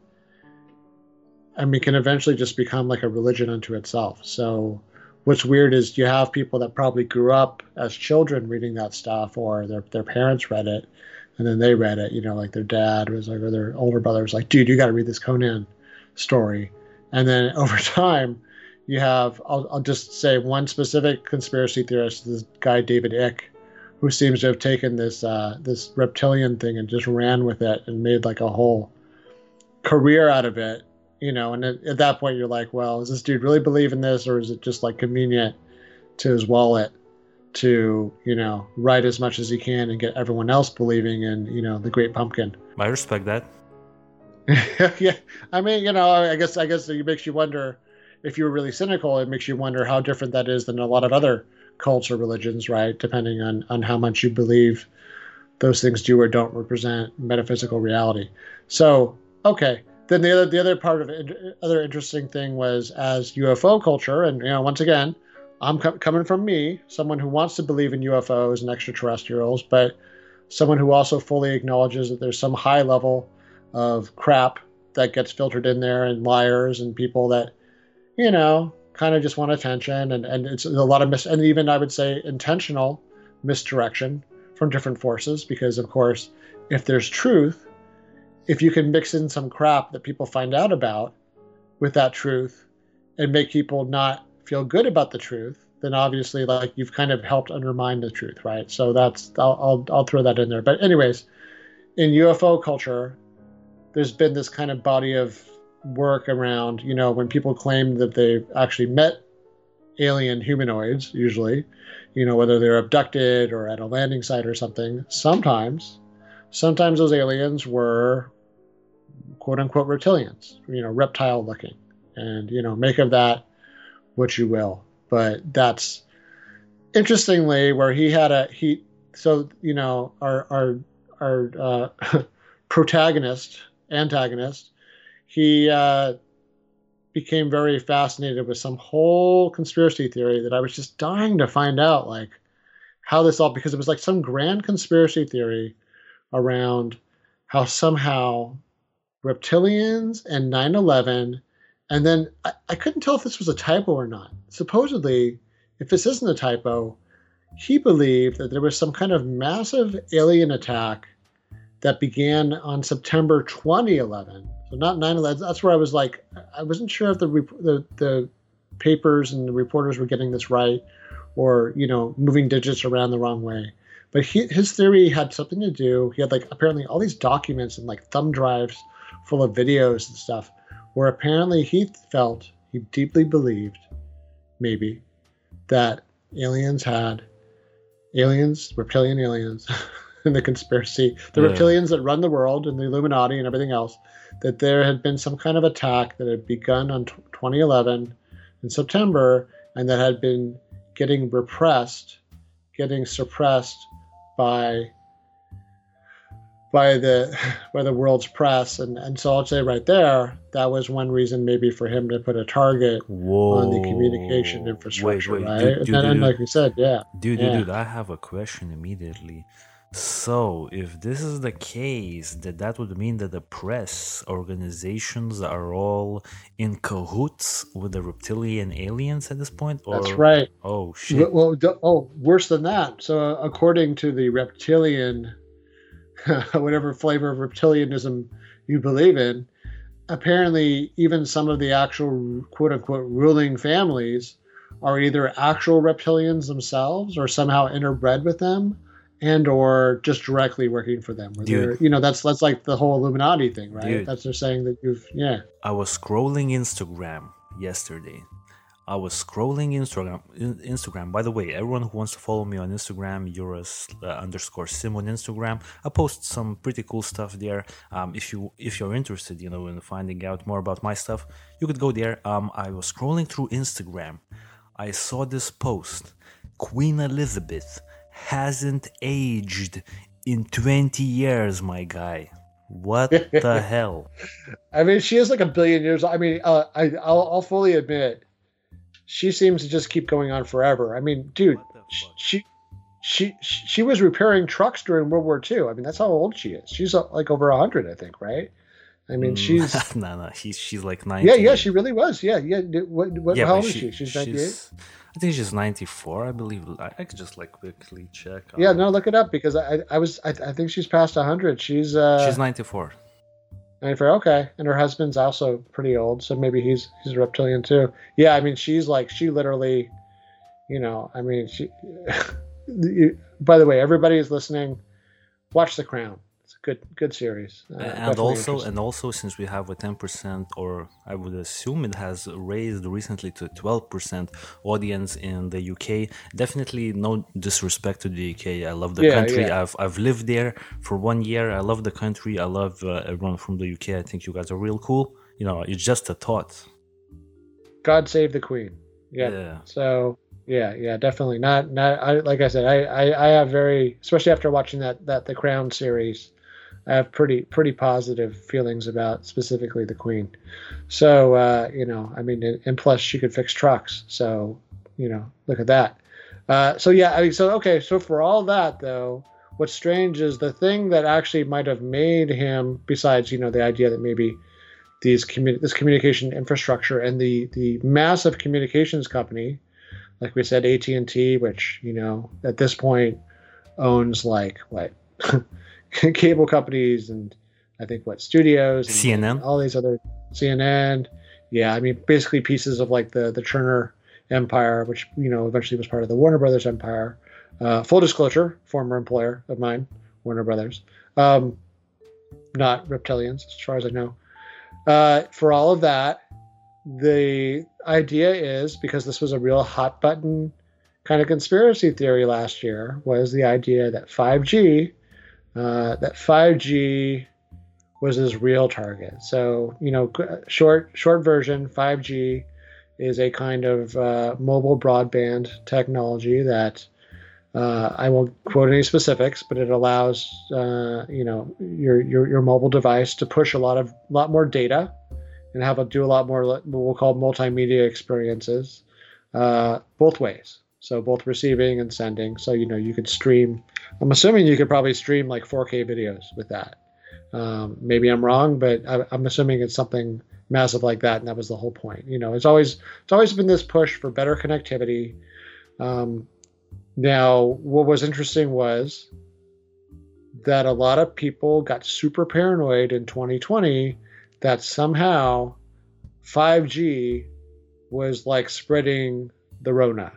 I mean, can eventually just become like a religion unto itself. So what's weird is you have people that probably grew up as children reading that stuff, or their their parents read it, and then they read it. You know, like their dad was like, or their older brother was like, "Dude, you got to read this Conan story." And then [laughs] over time, you have I'll, I'll just say one specific conspiracy theorist, this guy David Icke, who seems to have taken this uh, this reptilian thing and just ran with it and made like a whole career out of it. You know, and at, at that point, you're like, well, does this dude really believe in this, or is it just like convenient to his wallet to you know write as much as he can and get everyone else believing in you know the Great Pumpkin? I respect that. [laughs] yeah, I mean, you know, I guess I guess it makes you wonder if you're really cynical. It makes you wonder how different that is than a lot of other cults or religions, right? Depending on on how much you believe those things do or don't represent metaphysical reality. So, okay, then the other the other part of it, other interesting thing was as UFO culture, and you know, once again, I'm com- coming from me, someone who wants to believe in UFOs and extraterrestrials, but someone who also fully acknowledges that there's some high level of crap that gets filtered in there and liars and people that, you know, kind of just want attention, and and it's a lot of mis and even I would say intentional misdirection from different forces because of course if there's truth if you can mix in some crap that people find out about with that truth and make people not feel good about the truth then obviously like you've kind of helped undermine the truth right? So that's i'll i'll, I'll throw that in there. But anyways in ufo culture there's been this kind of body of work around you know when people claim that they've actually met alien humanoids usually you know whether they're abducted or at a landing site or something sometimes sometimes those aliens were quote unquote reptilians you know reptile looking. And you know make of that what you will. But that's interestingly where he had a he so you know our our our uh, [laughs] protagonist antagonist he uh, became very fascinated with some whole conspiracy theory that I was just dying to find out like how this all because it was like some grand conspiracy theory around how somehow reptilians and 9-11 and then I, I couldn't tell if this was a typo or not. Supposedly if this isn't a typo he believed that there was some kind of massive alien attack that began on september 2011 so not 9/11. That's where I was like, I wasn't sure if the the, the papers and the reporters were getting this right, or you know, moving digits around the wrong way. But he, his theory had something to do. He had like apparently all these documents and like thumb drives full of videos and stuff, where apparently he felt he deeply believed, maybe, that aliens had aliens, reptilian aliens. [laughs] in the conspiracy, the yeah. reptilians that run the world and the Illuminati and everything else, that there had been some kind of attack that had begun on t- 2011 in September and that had been getting repressed, getting suppressed by by the [laughs] by the world's press and and so I'll say right there that was one reason maybe for him to put a target Whoa. on the communication infrastructure wait, wait, right dude, dude, and, and, like you said yeah dude yeah. dude dude I have a question immediately so, if this is the case, that that would mean that the press organizations are all in cahoots with the reptilian aliens at this point. Or... That's right. Oh shit. Well, oh, worse than that. So, uh, according to the reptilian, [laughs] whatever flavor of reptilianism you believe in, apparently even some of the actual quote unquote ruling families are either actual reptilians themselves or somehow interbred with them and or just directly working for them. Dude, you know, that's that's like the whole Illuminati thing, right? Dude, that's they're saying that you've yeah. I was scrolling Instagram yesterday. I was scrolling Instagram. Instagram. By the way, everyone who wants to follow me on Instagram, Eurus uh, underscore Sim on Instagram. I post some pretty cool stuff there. Um, if you if you're interested, you know, in finding out more about my stuff, you could go there. Um, I was scrolling through Instagram. I saw this post. Queen Elizabeth hasn't aged in 20 years, my guy. What the [laughs] hell? I mean, she is like a billion years. I mean, uh, I, I'll, I'll fully admit, she seems to just keep going on forever. I mean, dude, she, she, she was repairing trucks during World War II. I mean, that's how old she is. She's uh, like over hundred, I think, right? I mean, mm, she's [laughs] no, no. She's she's like ninety. Yeah, yeah, she really was. Yeah, yeah. What, what yeah, how old she, is she? She's ninety eight. I think she's 94, I believe. I, could just like quickly check. Yeah, no, look it up because I, I was, I, I think she's past 100. She's, uh, she's 94. 94, okay. And her husband's also pretty old, so maybe he's, he's a reptilian too. Yeah, I mean, she's like, she literally, you know, I mean, she, [laughs] by the way, everybody is listening, watch The Crown good good series. Uh, and also and also since we have a 10% or I would assume it has raised recently to 12% audience in the UK. Definitely no disrespect to the UK. I love the yeah, country. Yeah. I've I've lived there for one year. I love the country. I love uh, everyone from the UK. I think you guys are real cool. You know, it's just a thought. God save the Queen. Yeah. yeah. So yeah, yeah, definitely not. Not I, like I said, I, I, I have very, especially after watching that that the Crown series. I have pretty pretty positive feelings about specifically the Queen. So uh, you know, I mean, and plus she could fix trucks. So you know, look at that. Uh, so yeah, I mean, so okay, so for all that though, what's strange is the thing that actually might have made him, besides you know the idea that maybe these commu- this communication infrastructure and the the massive communications company, like we said, AT and T, which you know at this point owns like what [laughs] [laughs] cable companies and I think what studios, and CNN, all these other CNN. Yeah, I mean basically pieces of like the the Turner empire, which you know eventually was part of the Warner Brothers empire. Uh, full disclosure, former employer of mine, Warner Brothers. Um, not reptilians, as far as I know. Uh, for all of that, the idea is because this was a real hot button kind of conspiracy theory last year was the idea that 5G, uh, that 5G was his real target. So you know, short short version, 5G is a kind of uh, mobile broadband technology that uh, I won't quote any specifics, but it allows uh, you know your, your your mobile device to push a lot of lot more data and have a do a lot more what we'll call multimedia experiences uh, both ways. So both receiving and sending. So you know you could stream. I'm assuming you could probably stream like 4K videos with that. Um, maybe I'm wrong, but I, I'm assuming it's something massive like that, and that was the whole point. You know, it's always it's always been this push for better connectivity. Um, now, what was interesting was that a lot of people got super paranoid in 2020 that somehow 5G was like spreading the Rona.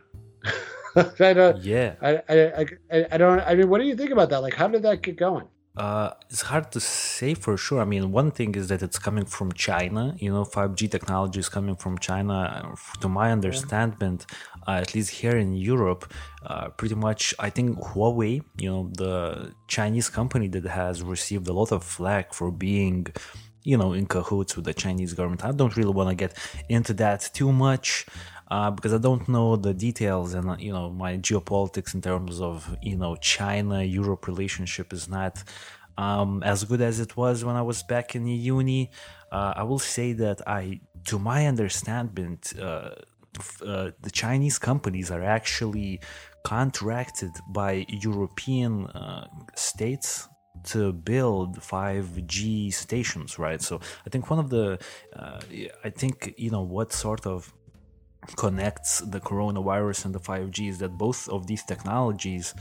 [laughs] I don't, yeah. I, I, I, I don't, I mean, what do you think about that? Like, how did that get going? Uh, it's hard to say for sure. I mean, one thing is that it's coming from China. You know, 5G technology is coming from China. To my understanding, uh, at least here in Europe, uh, pretty much, I think Huawei, you know, the Chinese company that has received a lot of flack for being, you know, in cahoots with the Chinese government. I don't really want to get into that too much uh, because I don't know the details and uh, you know my geopolitics in terms of you know China Europe relationship is not um, as good as it was when I was back in uni. Uh, I will say that I, to my understanding, uh, uh, the Chinese companies are actually contracted by European uh, states to build 5G stations, right? So I think one of the, I think you know what sort of connects the coronavirus and the 5G is that both of these technologies.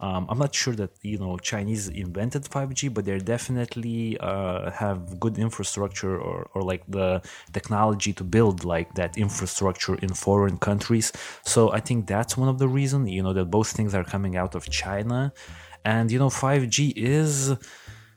Um, I'm not sure that you know Chinese invented 5G, but they definitely uh, have good infrastructure or, or like the technology to build like that infrastructure in foreign countries. So I think that's one of the reasons you know that both things are coming out of China, and you know 5G is,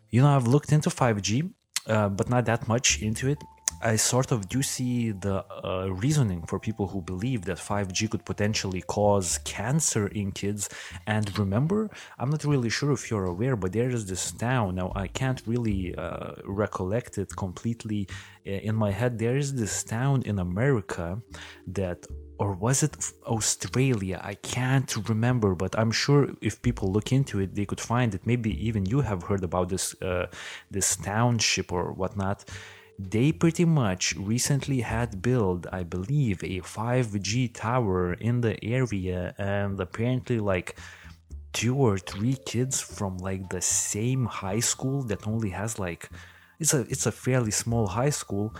you know I've looked into 5G, uh, but not that much into it. I sort of do see the uh, reasoning for people who believe that 5G could potentially cause cancer in kids. And remember, I'm not really sure if you're aware, but there is this town. Now, I can't really uh, recollect it completely in my head. There is this town in America that or was it Australia? I can't remember, but I'm sure if people look into it, they could find it. Maybe even you have heard about this uh, this township or whatnot they pretty much recently had built i believe a 5g tower in the area and apparently like two or three kids from like the same high school that only has like it's a it's a fairly small high school.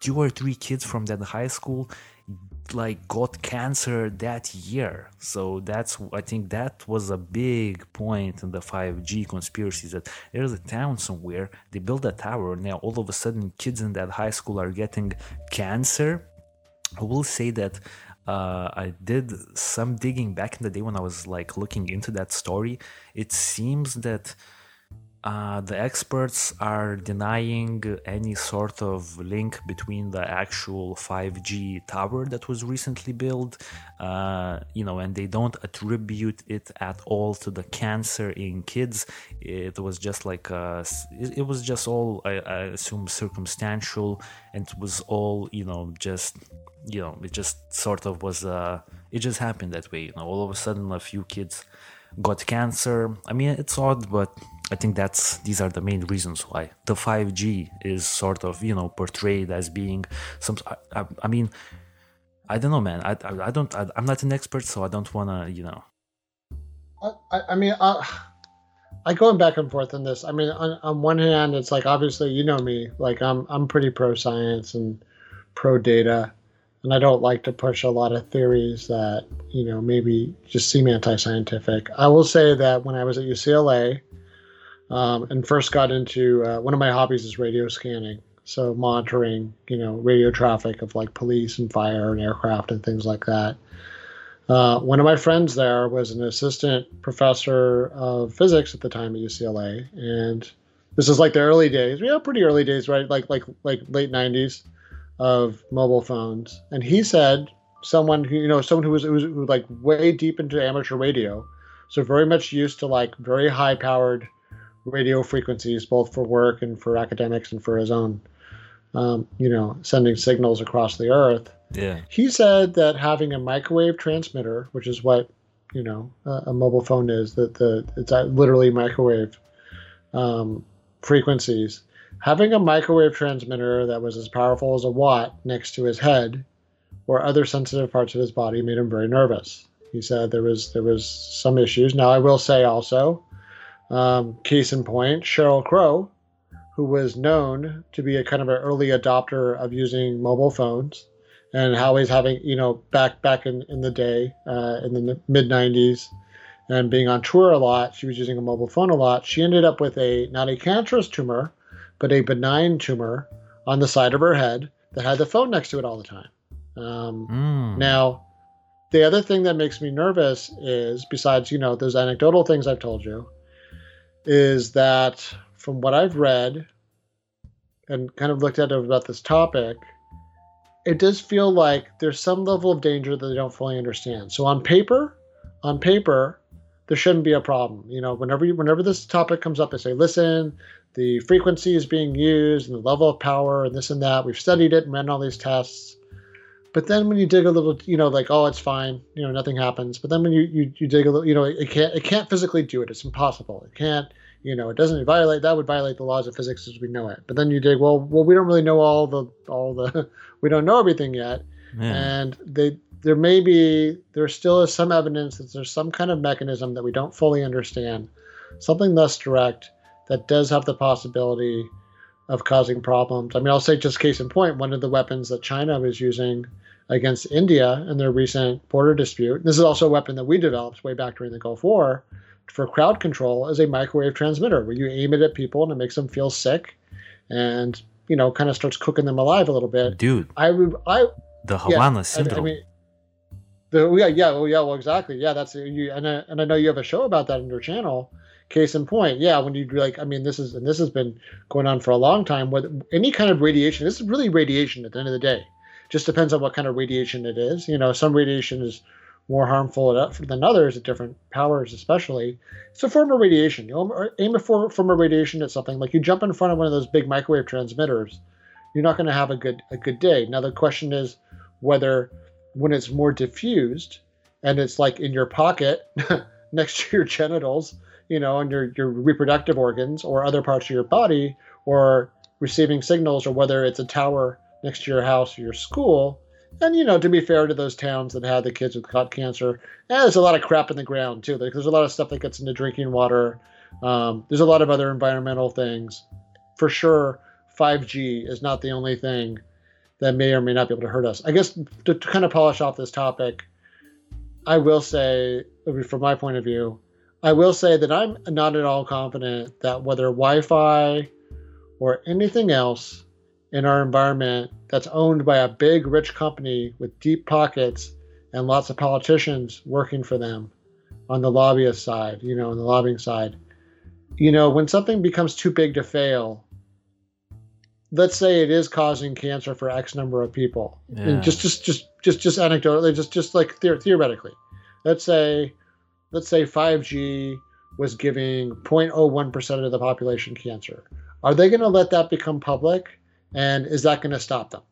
Two or three kids from that high school like got cancer that year so that's i think that was a big point in the 5g conspiracies that there's a town somewhere they build a tower and now all of a sudden kids in that high school are getting cancer i will say that uh, I did some digging back in the day when I was like looking into that story. It seems that uh, the experts are denying any sort of link between the actual 5G tower that was recently built, uh, you know, and they don't attribute it at all to the cancer in kids. It was just like a, it, was just all, I, I assume, circumstantial, and it was all, you know, just, you know, it just sort of was, uh, it just happened that way. You know, all of a sudden, a few kids got cancer. I mean, it's odd, but I think that's these are the main reasons why the 5G is sort of you know portrayed as being some. I, I mean, I don't know, man. I I, I don't. I, am not an expert, so I don't wanna you know. I, I mean, uh, I, I going back and forth on this. I mean, on, on one hand, it's like obviously you know me, like I'm I'm pretty pro science and pro data, and I don't like to push a lot of theories that you know maybe just seem anti-scientific. I will say that when I was at UCLA, um, and first got into uh, one of my hobbies is radio scanning, so monitoring you know radio traffic of like police and fire and aircraft and things like that. Uh, one of my friends there was an assistant professor of physics at the time at UCLA, and this is like the early days, yeah, pretty early days, right? Like like like late '90s of mobile phones. And he said someone who you know someone who was, who was, like way deep into amateur radio, so very much used to like very high powered radio frequencies, both for work and for academics and for his own, um, you know, sending signals across the earth Yeah. he said that having a microwave transmitter, which is what you know a, a mobile phone is, that the it's literally microwave um, frequencies. Having a microwave transmitter that was as powerful as a watt next to his head or other sensitive parts of his body made him very nervous. He said there was there was some issues. Now I will say also, um, case in point, Sheryl Crow, who was known to be a kind of an early adopter of using mobile phones and how he's having you know back back in, in the day uh, in the mid 90s and being on tour a lot she was using a mobile phone a lot she ended up with a not a cancerous tumor but a benign tumor on the side of her head that had the phone next to it all the time um, Mm. now the other thing that makes me nervous is besides you know those anecdotal things i've told you is that from what i've read and kind of looked at about this topic it does feel like there's some level of danger that they don't fully understand. So on paper, on paper, there shouldn't be a problem. You know, whenever you, whenever this topic comes up, they say, listen, the frequency is being used and the level of power and this and that. We've studied it and ran all these tests. But then when you dig a little, you know, like, oh, it's fine, you know, nothing happens. But then when you, you, you dig a little, you know, it can't it can't physically do it. It's impossible. It can't, you know, it doesn't violate that would violate the laws of physics as we know it. But then you dig, well, well, we don't really know all the all the [laughs] we don't know everything yet Yeah. and they there may be there still is some evidence that there's some kind of mechanism that we don't fully understand something less direct that does have the possibility of causing problems i mean i'll say just case in point one of the weapons that china was using against india in their recent border dispute this is also a weapon that we developed way back during the gulf war for crowd control is a microwave transmitter where you aim it at people and it makes them feel sick and you know kind of starts cooking them alive a little bit Dude, I would I the Havana I- syndrome. I, mean, the yeah yeah well yeah well exactly yeah that's you and I, and I know you have a show about that on your channel. Case in point, yeah, when you like I mean this is and this has been going on for a long time. With any kind of radiation, this is really radiation at the end of the day. Just depends on what kind of radiation it is. You know, some radiation is more harmful than others at different powers, especially. It's a form of radiation. You aim a form of radiation at something like you jump in front of one of those big microwave transmitters, you're not going to have a good a good day. Now the question is whether when it's more diffused and it's like in your pocket [laughs] next to your genitals, you know, and your your reproductive organs or other parts of your body or receiving signals or whether it's a tower next to your house or your school. And you know, to be fair to those towns that had the kids with caught cancer, eh, there's a lot of crap in the ground too. Like, There's a lot of stuff that gets into drinking water. Um, there's a lot of other environmental things. For sure, 5G is not the only thing that may or may not be able to hurt us. I guess to, to kind of polish off this topic, I will say, from my point of view, I will say that I'm not at all confident that whether Wi Fi or anything else in our environment that's owned by a big, rich company with deep pockets and lots of politicians working for them on the lobbyist side, you know, on the lobbying side, you know, when something becomes too big to fail, let's say it is causing cancer for X number of people. Yeah. And just, just, just, just, just anecdotally, just, just like theor- theoretically, let's say, let's say 5G was giving 0.01% of the population cancer. Are they going to let that become public? And is that going to stop them?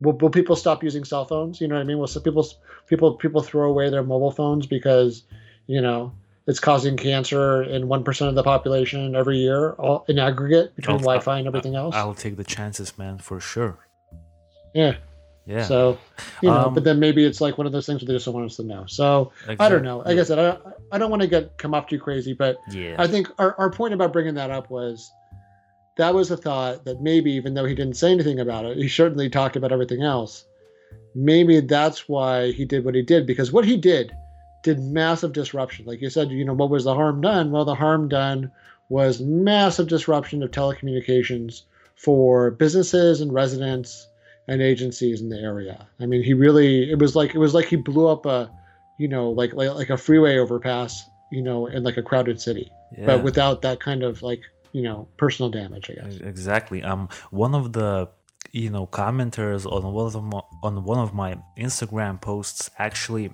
Will, will people stop using cell phones? You know what I mean? Will some people, people, people throw away their mobile phones because, you know, it's causing cancer in 1% of the population every year all, in aggregate between I'll- Wi-Fi and everything else? I'll take the chances, man, for sure. yeah. Yeah. So, you know, Um, but then maybe it's like one of those things where they just don't want us to know. So I don't know. Like I said, I, I don't want to get come off too crazy, but Yeah. I think our, our point about bringing that up was that was a thought that maybe even though he didn't say anything about it, he certainly talked about everything else. Maybe that's why he did what he did because what he did did massive disruption. Like you said, you know, what was the harm done? Well, the harm done was massive disruption of telecommunications for businesses and residents and agencies in the area. I mean, he really it was like it was like he blew up a, you know, like like, like a freeway overpass, you know, in like a crowded city, Yeah. but without that kind of like you know personal damage. I guess. Exactly. Um, one of the you know commenters on one of my, on one of my Instagram posts actually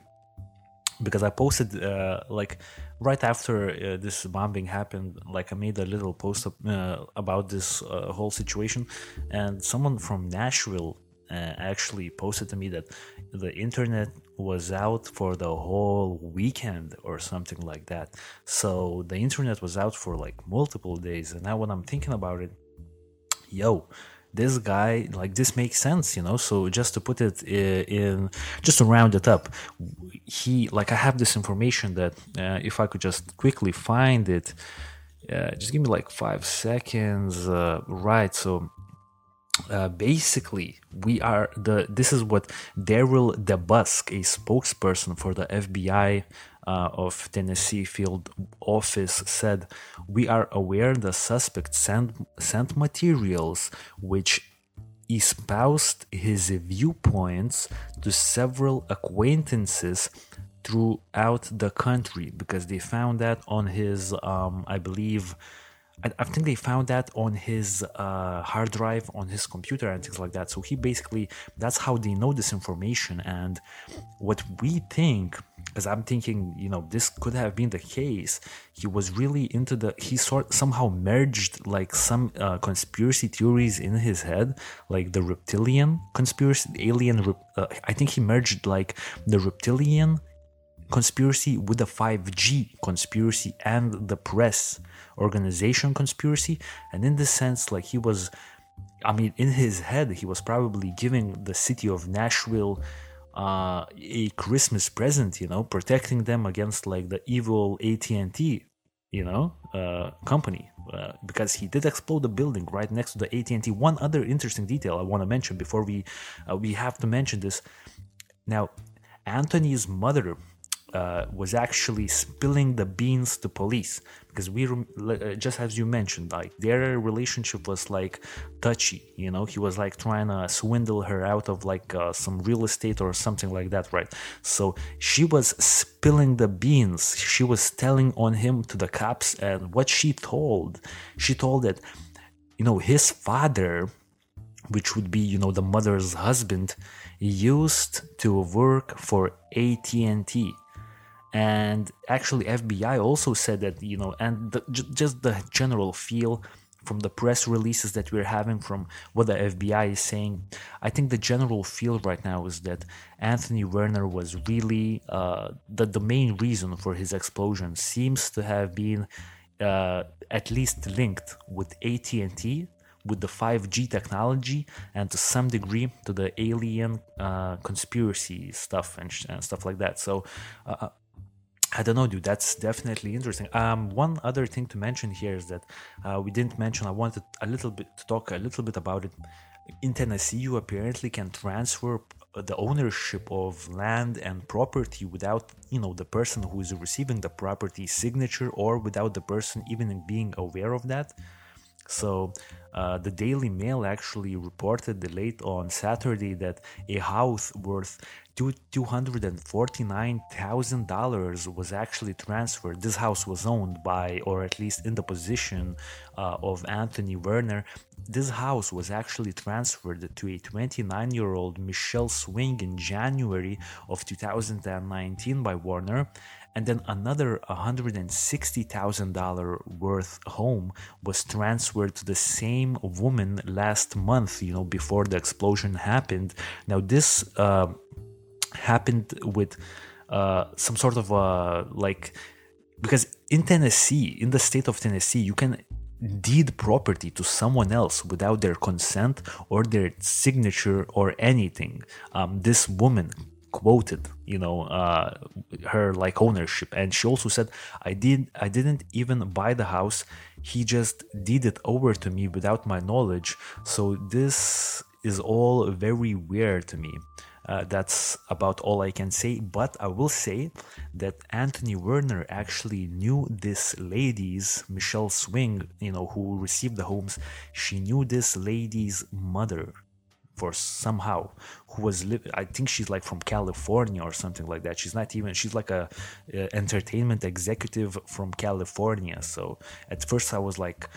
because I posted uh, like right after uh, this bombing happened, like I made a little post uh, about this uh, whole situation, and someone from Nashville actually posted to me that the internet was out for the whole weekend or something like that. So the internet was out for like multiple days, and now when I'm thinking about it, yo this guy like this makes sense you know? So just to put it i- in just to round it up he like i have this information that uh, if i could just quickly find it uh, just give me like five seconds uh, right. So uh, basically we are the this is what daryl debusk a spokesperson for the fbi uh, of tennessee field office said we are aware the suspect sent sent materials which espoused his viewpoints to several acquaintances throughout the country because they found that on his um, i believe I, think they found that on his uh, hard drive on his computer and things like that. So he basically that's how they know this information. And what we think, because I'm thinking, you know, this could have been the case. He was really into the he sort somehow merged like some uh, conspiracy theories in his head, like the reptilian conspiracy, alien. Uh, I think he merged like the reptilian conspiracy with the 5G conspiracy and the press organization conspiracy. And in this sense, like he was, I mean, in his head, he was probably giving the city of Nashville uh, a Christmas present, you know, protecting them against like the evil AT&T, you know, uh, company. Uh, because he did explode the building right next to the AT&T. One other interesting detail I want to mention before we uh, we have to mention this. Now, Anthony's mother uh, was actually spilling the beans to police. Because we uh, just as you mentioned like their relationship was like touchy you know? He was like trying to swindle her out of like uh, some real estate or something like that right? So she was spilling the beans. She was telling on him to the cops and what she told she told that you know his father which would be you know the mother's husband used to work for AT&T and actually FBI also said that you know and the, j- just the general feel from the press releases that we're having from what the FBI is saying I think the general feel right now is that Anthony Warner was really uh, the the main reason for his explosion seems to have been uh, at least linked with AT&T with the 5G technology and to some degree to the alien uh, conspiracy stuff and, sh- and stuff like that. So uh, I don't know, dude. That's definitely interesting. Um, one other thing to mention here is that uh, we didn't mention. I wanted a little bit to talk a little bit about it. In Tennessee, you apparently can transfer the ownership of land and property without, you know, the person who is receiving the property signature or without the person even being aware of that. So, uh, the Daily Mail actually reported late on Saturday that a house worth two two hundred and forty nine thousand dollars was actually transferred. This house was owned by, or at least in the position uh, of Anthony Warner. This house was actually transferred to a 29 year old Michelle Swing in January of 2019 by Warner and then another $160,000 worth home was transferred to the same woman last month, you know, before the explosion happened. Now, this uh, happened with uh, some sort of uh, like, because in Tennessee, in the state of Tennessee, you can deed property to someone else without their consent or their signature or anything. Um, this woman quoted you know uh, her like ownership and she also said i did i didn't even buy the house he just did it over to me without my knowledge so this is all very weird to me uh, that's about all I can say. But I will say that Anthony Warner actually knew this lady's Michelle Swing, you know, who received the homes. She knew this lady's mother for somehow who was i think she's like from california or something like that. She's not even she's like a, a entertainment executive from california. So at first i was like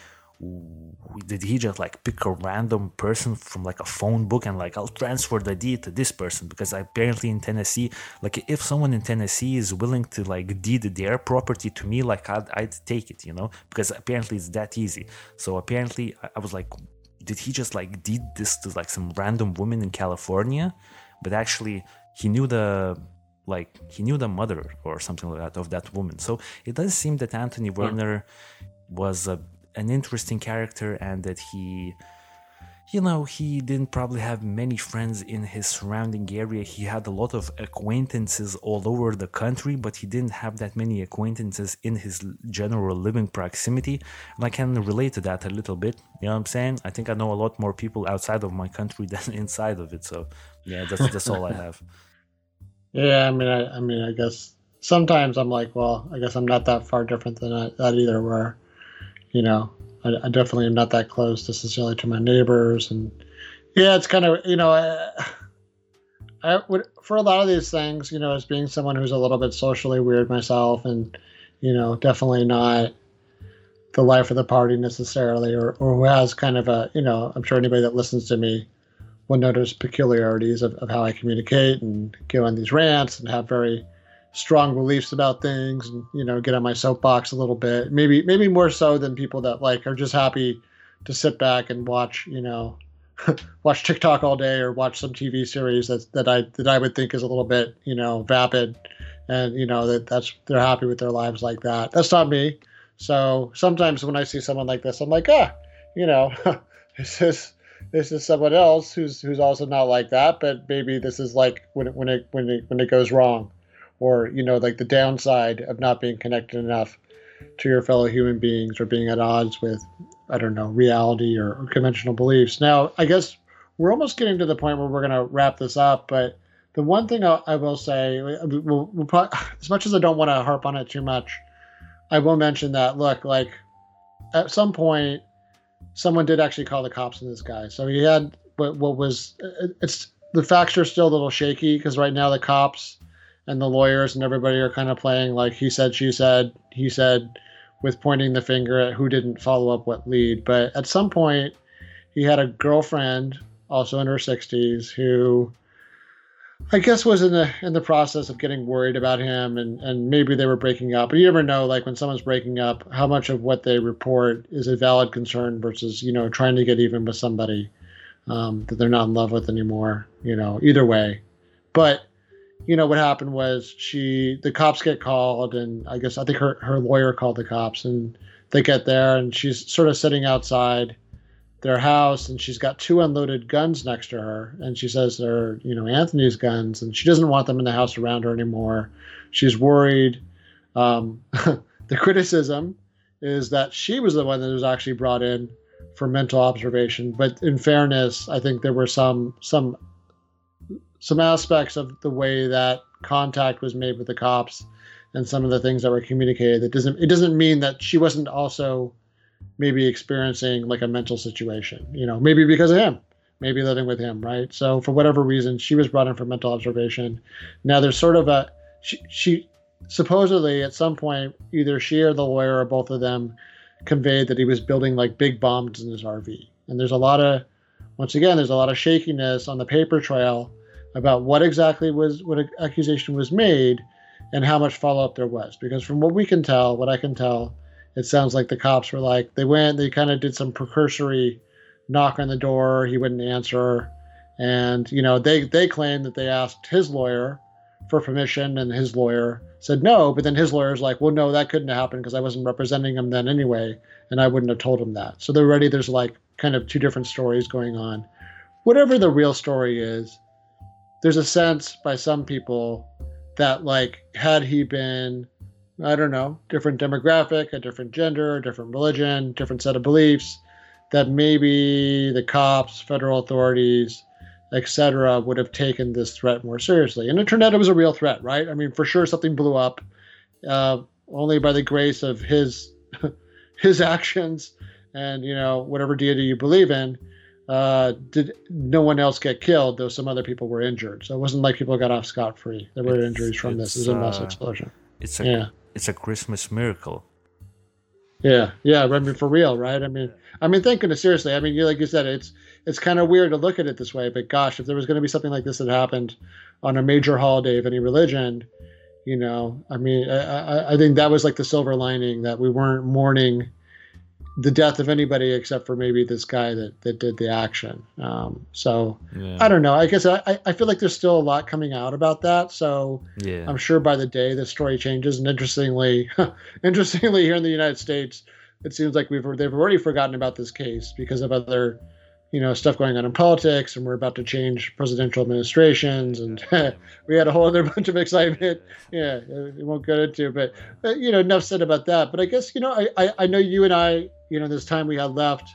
did he just like pick a random person from like a phone book and like I'll transfer the deed to this person? Because apparently in Tennessee like if someone in Tennessee is willing to like deed their property to me like I'd, I'd take it you know? Because apparently it's that easy. So apparently I was like did he just like deed this to like some random woman in California? But actually he knew the like he knew the mother or something like that of that woman. So it does seem that Anthony Warner was a an interesting character and that he you know he didn't probably have many friends in his surrounding area. He had a lot of acquaintances all over the country but he didn't have that many acquaintances in his general living proximity. And i can relate to that a little bit. You know what i'm saying? I think i know a lot more people outside of my country [laughs] than inside of it. So yeah that's that's all i [laughs] have. Yeah i mean i, I mean i guess sometimes i'm like well i guess i'm not that far different than that either where you know, I, I, definitely am not that close necessarily to my neighbors, and yeah, it's kind of you know, I, I would for a lot of these things, you know, as being someone who's a little bit socially weird myself, and you know, definitely not the life of the party necessarily, or or who has kind of a you know, I'm sure anybody that listens to me will notice peculiarities of, of how I communicate and go on these rants and have very strong beliefs about things and you know get on my soapbox a little bit. Maybe maybe more so than people that like are just happy to sit back and watch you know [laughs] watch TikTok all day or watch some TV series that that I that I would think is a little bit you know vapid and you know that that's they're happy with their lives like that. That's not me. So sometimes when I see someone like this I'm like ah you know [laughs] this is this is someone else who's who's also not like that but maybe this is like when it when it when it when it goes wrong or you know like the downside of not being connected enough to your fellow human beings or being at odds with i don't know reality or, or conventional beliefs. Now i guess we're almost getting to the point where we're going to wrap this up but the one thing I, I will say we'll, we'll [sighs] as much as i don't want to harp on it too much i will mention that look like at some point someone did actually call the cops on this guy. So he had what, what was it's the facts are still a little shaky because right now the cops and the lawyers and everybody are kind of playing like he said, she said, he said, with pointing the finger at who didn't follow up what lead. But at some point, he had a girlfriend, also in her 60s, who I guess was in the in the process of getting worried about him, and and maybe they were breaking up. But you never know, like when someone's breaking up, how much of what they report is a valid concern versus you know trying to get even with somebody um, that they're not in love with anymore. You know, either way. But you know what happened was she the cops get called and i guess i think her, her lawyer called the cops and they get there and she's sort of sitting outside their house and she's got two unloaded guns next to her and she says they're you know anthony's guns and she doesn't want them in the house around her anymore. She's worried. Um, [laughs] the criticism is that she was the one that was actually brought in for mental observation but in fairness i think there were some some some aspects of the way that contact was made with the cops and some of the things that were communicated that doesn't it doesn't mean that she wasn't also maybe experiencing like a mental situation you know maybe because of him maybe living with him right? So for whatever reason she was brought in for mental observation. Now there's sort of a she, she supposedly at some point either she or the lawyer or both of them conveyed that he was building like big bombs in his rv and there's a lot of once again there's a lot of shakiness on the paper trail about what exactly was what accusation was made and how much follow up there was. Because from what we can tell, what I can tell, it sounds like the cops were like they went, they kind of did some precursory knock on the door. He wouldn't answer, and you know they they claim that they asked his lawyer for permission, and his lawyer said no. But then his lawyer's like, well, no, that couldn't have happened because I wasn't representing him then anyway, and I wouldn't have told him that. So already there's like kind of two different stories going on. Whatever the real story is, there's a sense by some people that like had he been I don't know, different demographic, a different gender, different religion, different set of beliefs, that maybe the cops, federal authorities, etc., would have taken this threat more seriously. And it turned out it was a real threat, right? I mean, for sure, something blew up. Uh, only by the grace of his [laughs] his actions and you know whatever deity you believe in, uh, did no one else get killed? Though some other people were injured, so it wasn't like people got off scot free. There were It's- injuries from this. It was a mass uh, explosion. It's a Yeah. it's a Christmas miracle. Yeah, yeah. I mean, for real, right? I mean, I mean, thinking it seriously. I mean, you like you said, it's it's kind of weird to look at it this way. But gosh, if there was going to be something like this that happened on a major holiday of any religion, you know, I mean, I, I, I think that was like the silver lining that we weren't mourning the death of anybody except for maybe this guy that that did the action. Um, so Yeah. I don't know. I guess I, I- feel like there's still a lot coming out about that. So yeah. I'm sure by the day the story changes. And interestingly, [laughs] interestingly, here in the United States, it seems like we've they've already forgotten about this case because of other, you know, stuff going on in politics, and we're about to change presidential administrations, and [laughs] we had a whole other bunch of excitement. Yeah, we won't get into, but, but you know, enough said about that. But I guess you know, I, I I know you and I, you know, this time we had left.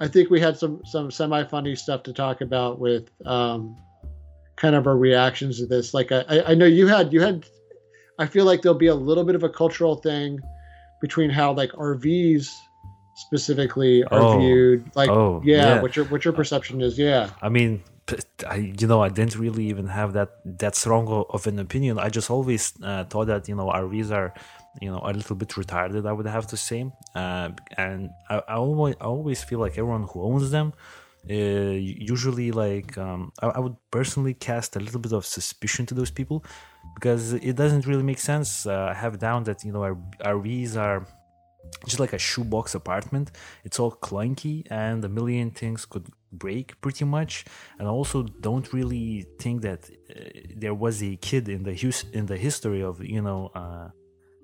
I think we had some some semi funny stuff to talk about with um, kind of our reactions to this. Like I, I- know you had you had I feel like there'll be a little bit of a cultural thing between how like RVs specifically are Oh. viewed. Like Oh, yeah, yeah. what your what your perception is, yeah. I mean, I you know I didn't really even have that that strong of an opinion. I just always uh, thought that you know RVs are you know a little bit retarded. I would have to say, uh, and I, I always I always feel like everyone who owns them. Uh, usually, like um, I, I would personally cast a little bit of suspicion to those people because it doesn't really make sense. Uh, I have down that you know R- RVs are just like a shoebox apartment. It's all clunky and a million things could break pretty much. And I also don't really think that uh, there was a kid in the hus- in the history of you know uh,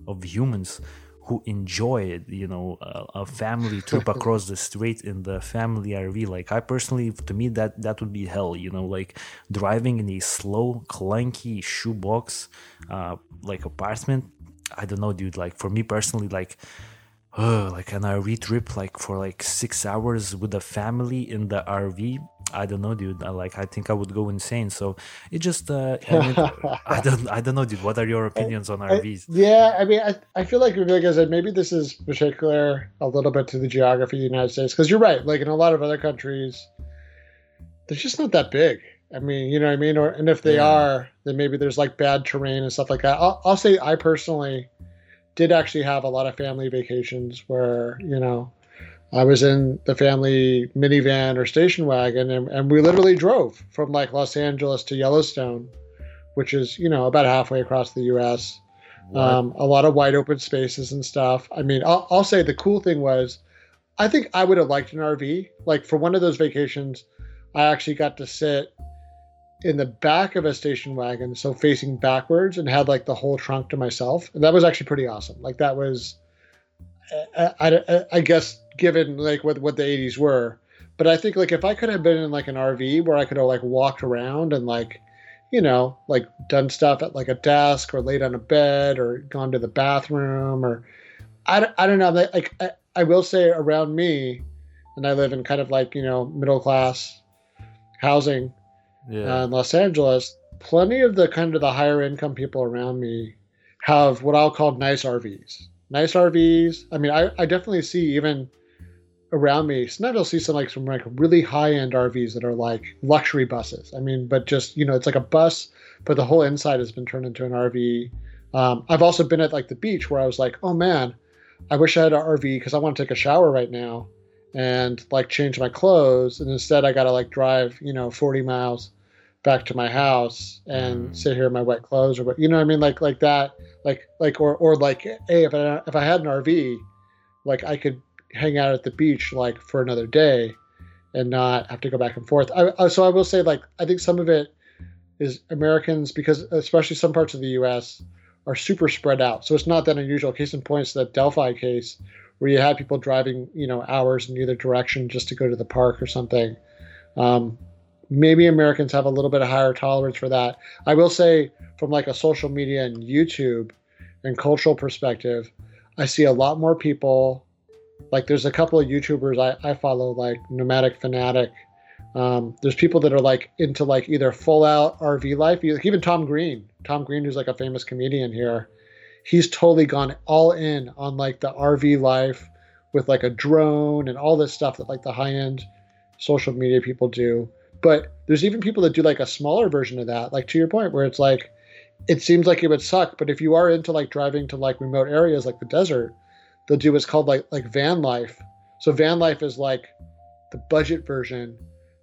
of humans who enjoyed you know a, a family trip [laughs] across the street in the family RV. Like I personally, to me that that would be hell. You know, like driving in a slow, clunky shoebox uh, like apartment. I don't know, dude. Like for me personally, like uh, like an RV trip, like for like six hours with a family in the RV. I don't know, dude. I, like I think I would go insane. So it just, uh, I, mean, [laughs] I don't, I don't know, dude. What are your opinions on I- RVs? yeah, I mean, I, I feel like, like I said, maybe this is particular a little bit to the geography of the United States because you're right. Like in a lot of other countries, they're just not that big. I mean, you know what I mean? Or and if they Yeah. are, then maybe there's like bad terrain and stuff like that. I'll, I'll say I personally did actually have a lot of family vacations where you know I was in the family minivan or station wagon, and, and we literally drove from like Los Angeles to Yellowstone, which is you know about halfway across the U.S. Um, a lot of wide open spaces and stuff. I mean, I'll, I'll say the cool thing was, I think I would have liked an RV. Like for one of those vacations, I actually got to sit in the back of a station wagon, so facing backwards, and had like the whole trunk to myself. And that was actually pretty awesome. Like that was, I, I, I- I guess, given like what what the '80s were. But I think like if I could have been in like an RV where I could have like walked around and like you know, like done stuff at like a desk or laid on a bed or gone to the bathroom or I, don't- I don't know. Like, like I, I will say around me, and I live in kind of like, you know, middle class housing Yeah. uh, in Los Angeles, plenty of the kind of the higher income people around me have what I'll call nice RVs. Nice RVs. I mean, I, I definitely see even around me. Sometimes I'll see some like some like really high end RVs that are like luxury buses. I mean, but just you know, it's like a bus, but the whole inside has been turned into an RV. Um, I've also been at like the beach where I was like, oh man, I wish I had an RV because I want to take a shower right now and like change my clothes, and instead I got to like drive you know 40 miles back to my house and Mm. sit here in my wet clothes or what you know what I mean like like that like like or or like hey if I if I had an RV like I could hang out at the beach like for another day and not have to go back and forth. I, I, so I will say like I think some of it is Americans because especially some parts of the U.S. are super spread out. So it's not that unusual. Case in point is that Delphi case where you had people driving, you know, hours in either direction just to go to the park or something. Um, maybe Americans have a little bit of higher tolerance for that. I will say, from like a social media and YouTube and cultural perspective, I see a lot more people. Like, there's a couple of YouTubers I, I follow, like Nomadic Fanatic. Um, there's people that are like into like either full out RV life, even Tom Green. Tom Green, who's like a famous comedian here, he's totally gone all in on like the RV life with like a drone and all this stuff that like the high end social media people do. But there's even people that do like a smaller version of that, like to your point, where it's like it seems like it would suck, but if you are into like driving to like remote areas like the desert, they'll do what's called like like van life. So van life is like the budget version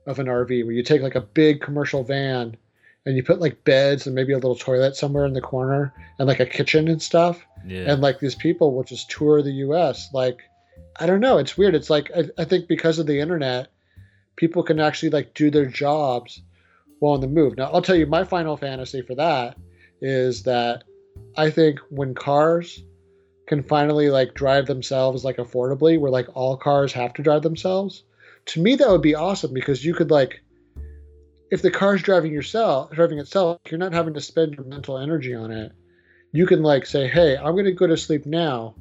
of an RV where you take like a big commercial van and you put like beds and maybe a little toilet somewhere in the corner and like a kitchen and stuff. Yeah. And like these people will just tour the US. Like, I don't know. It's weird. It's like, I, I think because of the internet, people can actually like do their jobs while on the move. Now, I'll tell you my final fantasy for that is that I think when cars can finally like drive themselves like affordably, where like all cars have to drive themselves, to me that would be awesome because you could like if the car's driving yourself driving itself you're not having to spend your mental energy on it. You can like say hey i'm going to go to sleep now.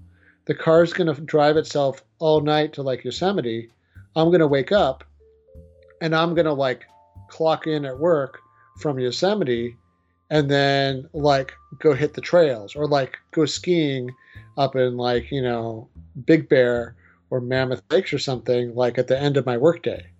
The car's going to drive itself all night to like yosemite. I'm going to wake up and i'm going to like clock in at work from yosemite and then like go hit the trails or like go skiing up in like you know big bear or mammoth lakes or something like at the end of my workday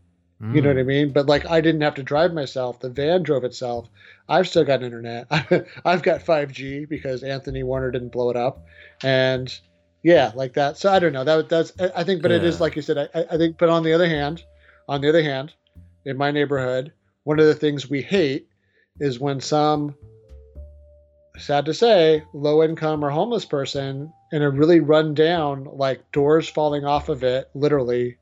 you know what I mm. mean? But like I didn't have to drive myself. The van drove itself. I've still got internet. [laughs] I've got 5G because Anthony Warner didn't blow it up. And yeah, like that. So I don't know. That that's I think, but it is like you said. I, I think, but on the other hand, on the other hand, in my neighborhood, one of the things we hate is when some, sad to say, low income or homeless person in a really run down, like doors falling off of it, literally,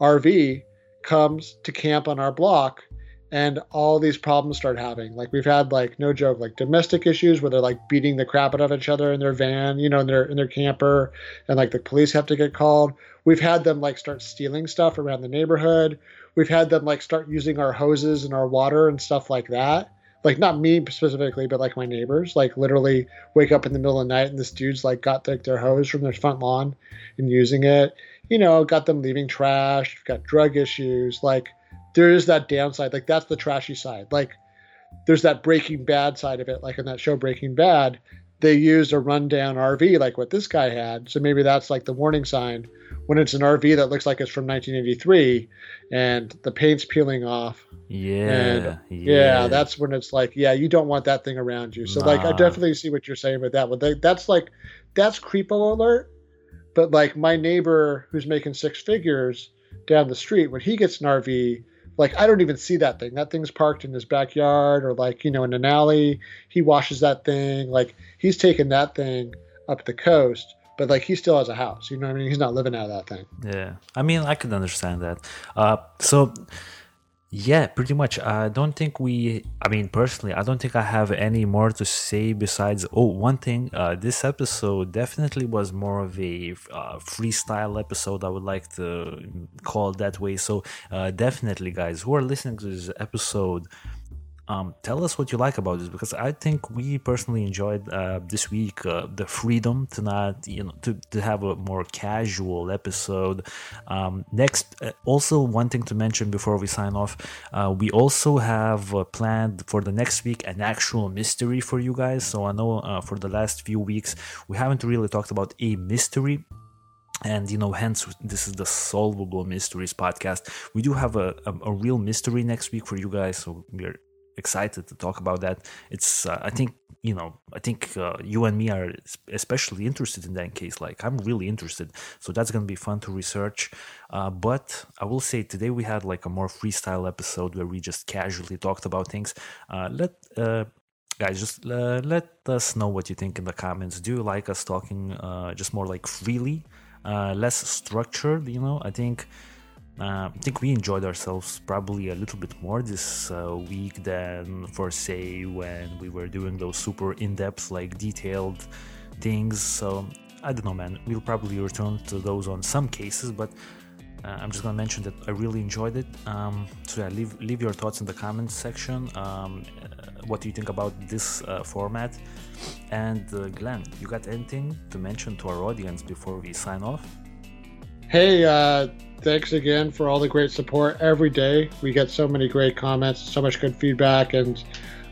RV comes to camp on our block and all these problems start having like we've had like no joke like domestic issues where they're like beating the crap out of each other in their van you know in their in their camper and like the police have to get called. We've had them like start stealing stuff around the neighborhood. We've had them like start using our hoses and our water and stuff like that like not me specifically but like my neighbors like literally wake up in the middle of the night and this dude's like got like their hose from their front lawn and using it you know, got them leaving trash, got drug issues. Like, there is that downside. Like, that's the trashy side. Like, there's that Breaking Bad side of it. Like, in that show Breaking Bad, they used a rundown RV like what this guy had. So maybe that's like the warning sign when it's an RV that looks like it's from 1983 and the paint's peeling off. Yeah, yeah, yeah, that's when it's like, yeah, you don't want that thing around you. So, like, I definitely see what you're saying with that one. That's like, that's creepo alert. But like my neighbor who's making six figures down the street, when he gets an RV, like I don't even see that thing. That thing's parked in his backyard or like, you know, in an alley. He washes that thing. Like he's taking that thing up the coast, but like he still has a house. You know what I mean? He's not living out of that thing. Yeah, I mean, I could understand that. Uh, so, yeah, pretty much. I don't think we. I mean, personally, I don't think I have any more to say besides. Oh, one thing. Uh, this episode definitely was more of a uh, freestyle episode. I would like to call that way. So, uh, definitely, guys who are listening to this episode, um, tell us what you like about this because I think we personally enjoyed uh, this week uh, the freedom to not you know to, to have a more casual episode. Um, next, uh, also one thing to mention before we sign off, uh, we also have uh, planned for the next week an actual mystery for you guys. So I know uh, for the last few weeks we haven't really talked about a mystery and you know hence this is the solvable mysteries podcast we do have a, a, a real mystery next week for you guys so we're excited to talk about that. It's uh, i think you know i think uh, you and me are especially interested in that case. Like i'm really interested. So that's gonna be fun to research. Uh, but i will say today we had like a more freestyle episode where we just casually talked about things. Uh, let uh, guys just uh, let us know what you think in the comments. Do you like us talking just more like freely? Less structured you know? I think Uh, I think we enjoyed ourselves probably a little bit more this uh, week than, for say, when we were doing those super in depth, like detailed things. So I don't know, man. We'll probably return to those on some cases, but uh, I'm just gonna mention that I really enjoyed it. Um, so yeah, leave leave your thoughts in the comments section. Um, uh, what do you think about this uh, format? And uh, Glenn, you got anything to mention to our audience before we sign off? Hey, uh, thanks again for all the great support every day. We get so many great comments, so much good feedback, and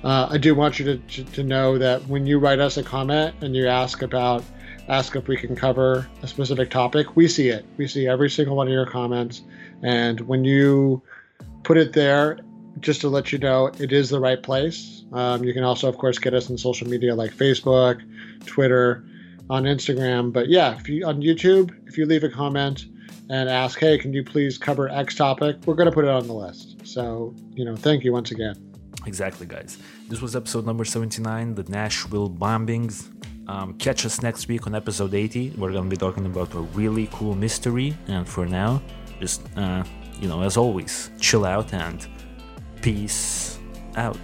uh, I do want you to, to, know that when you write us a comment and you ask about ask if we can cover a specific topic, we see it. We see every single one of your comments, and when you put it there, just to let you know, it is the right place. Um, you can also, of course, get us on social media like Facebook, Twitter, on Instagram. But yeah, if you on YouTube, if you leave a comment and ask, hey, can you please cover X topic, we're going to put it on the list. So, you know, thank you once again. Exactly, guys. This was episode number 79, the Nashville bombings. Um, catch us next week on episode 80. We're going to be talking about a really cool mystery. And for now, just, uh, you know, as always, chill out and peace out.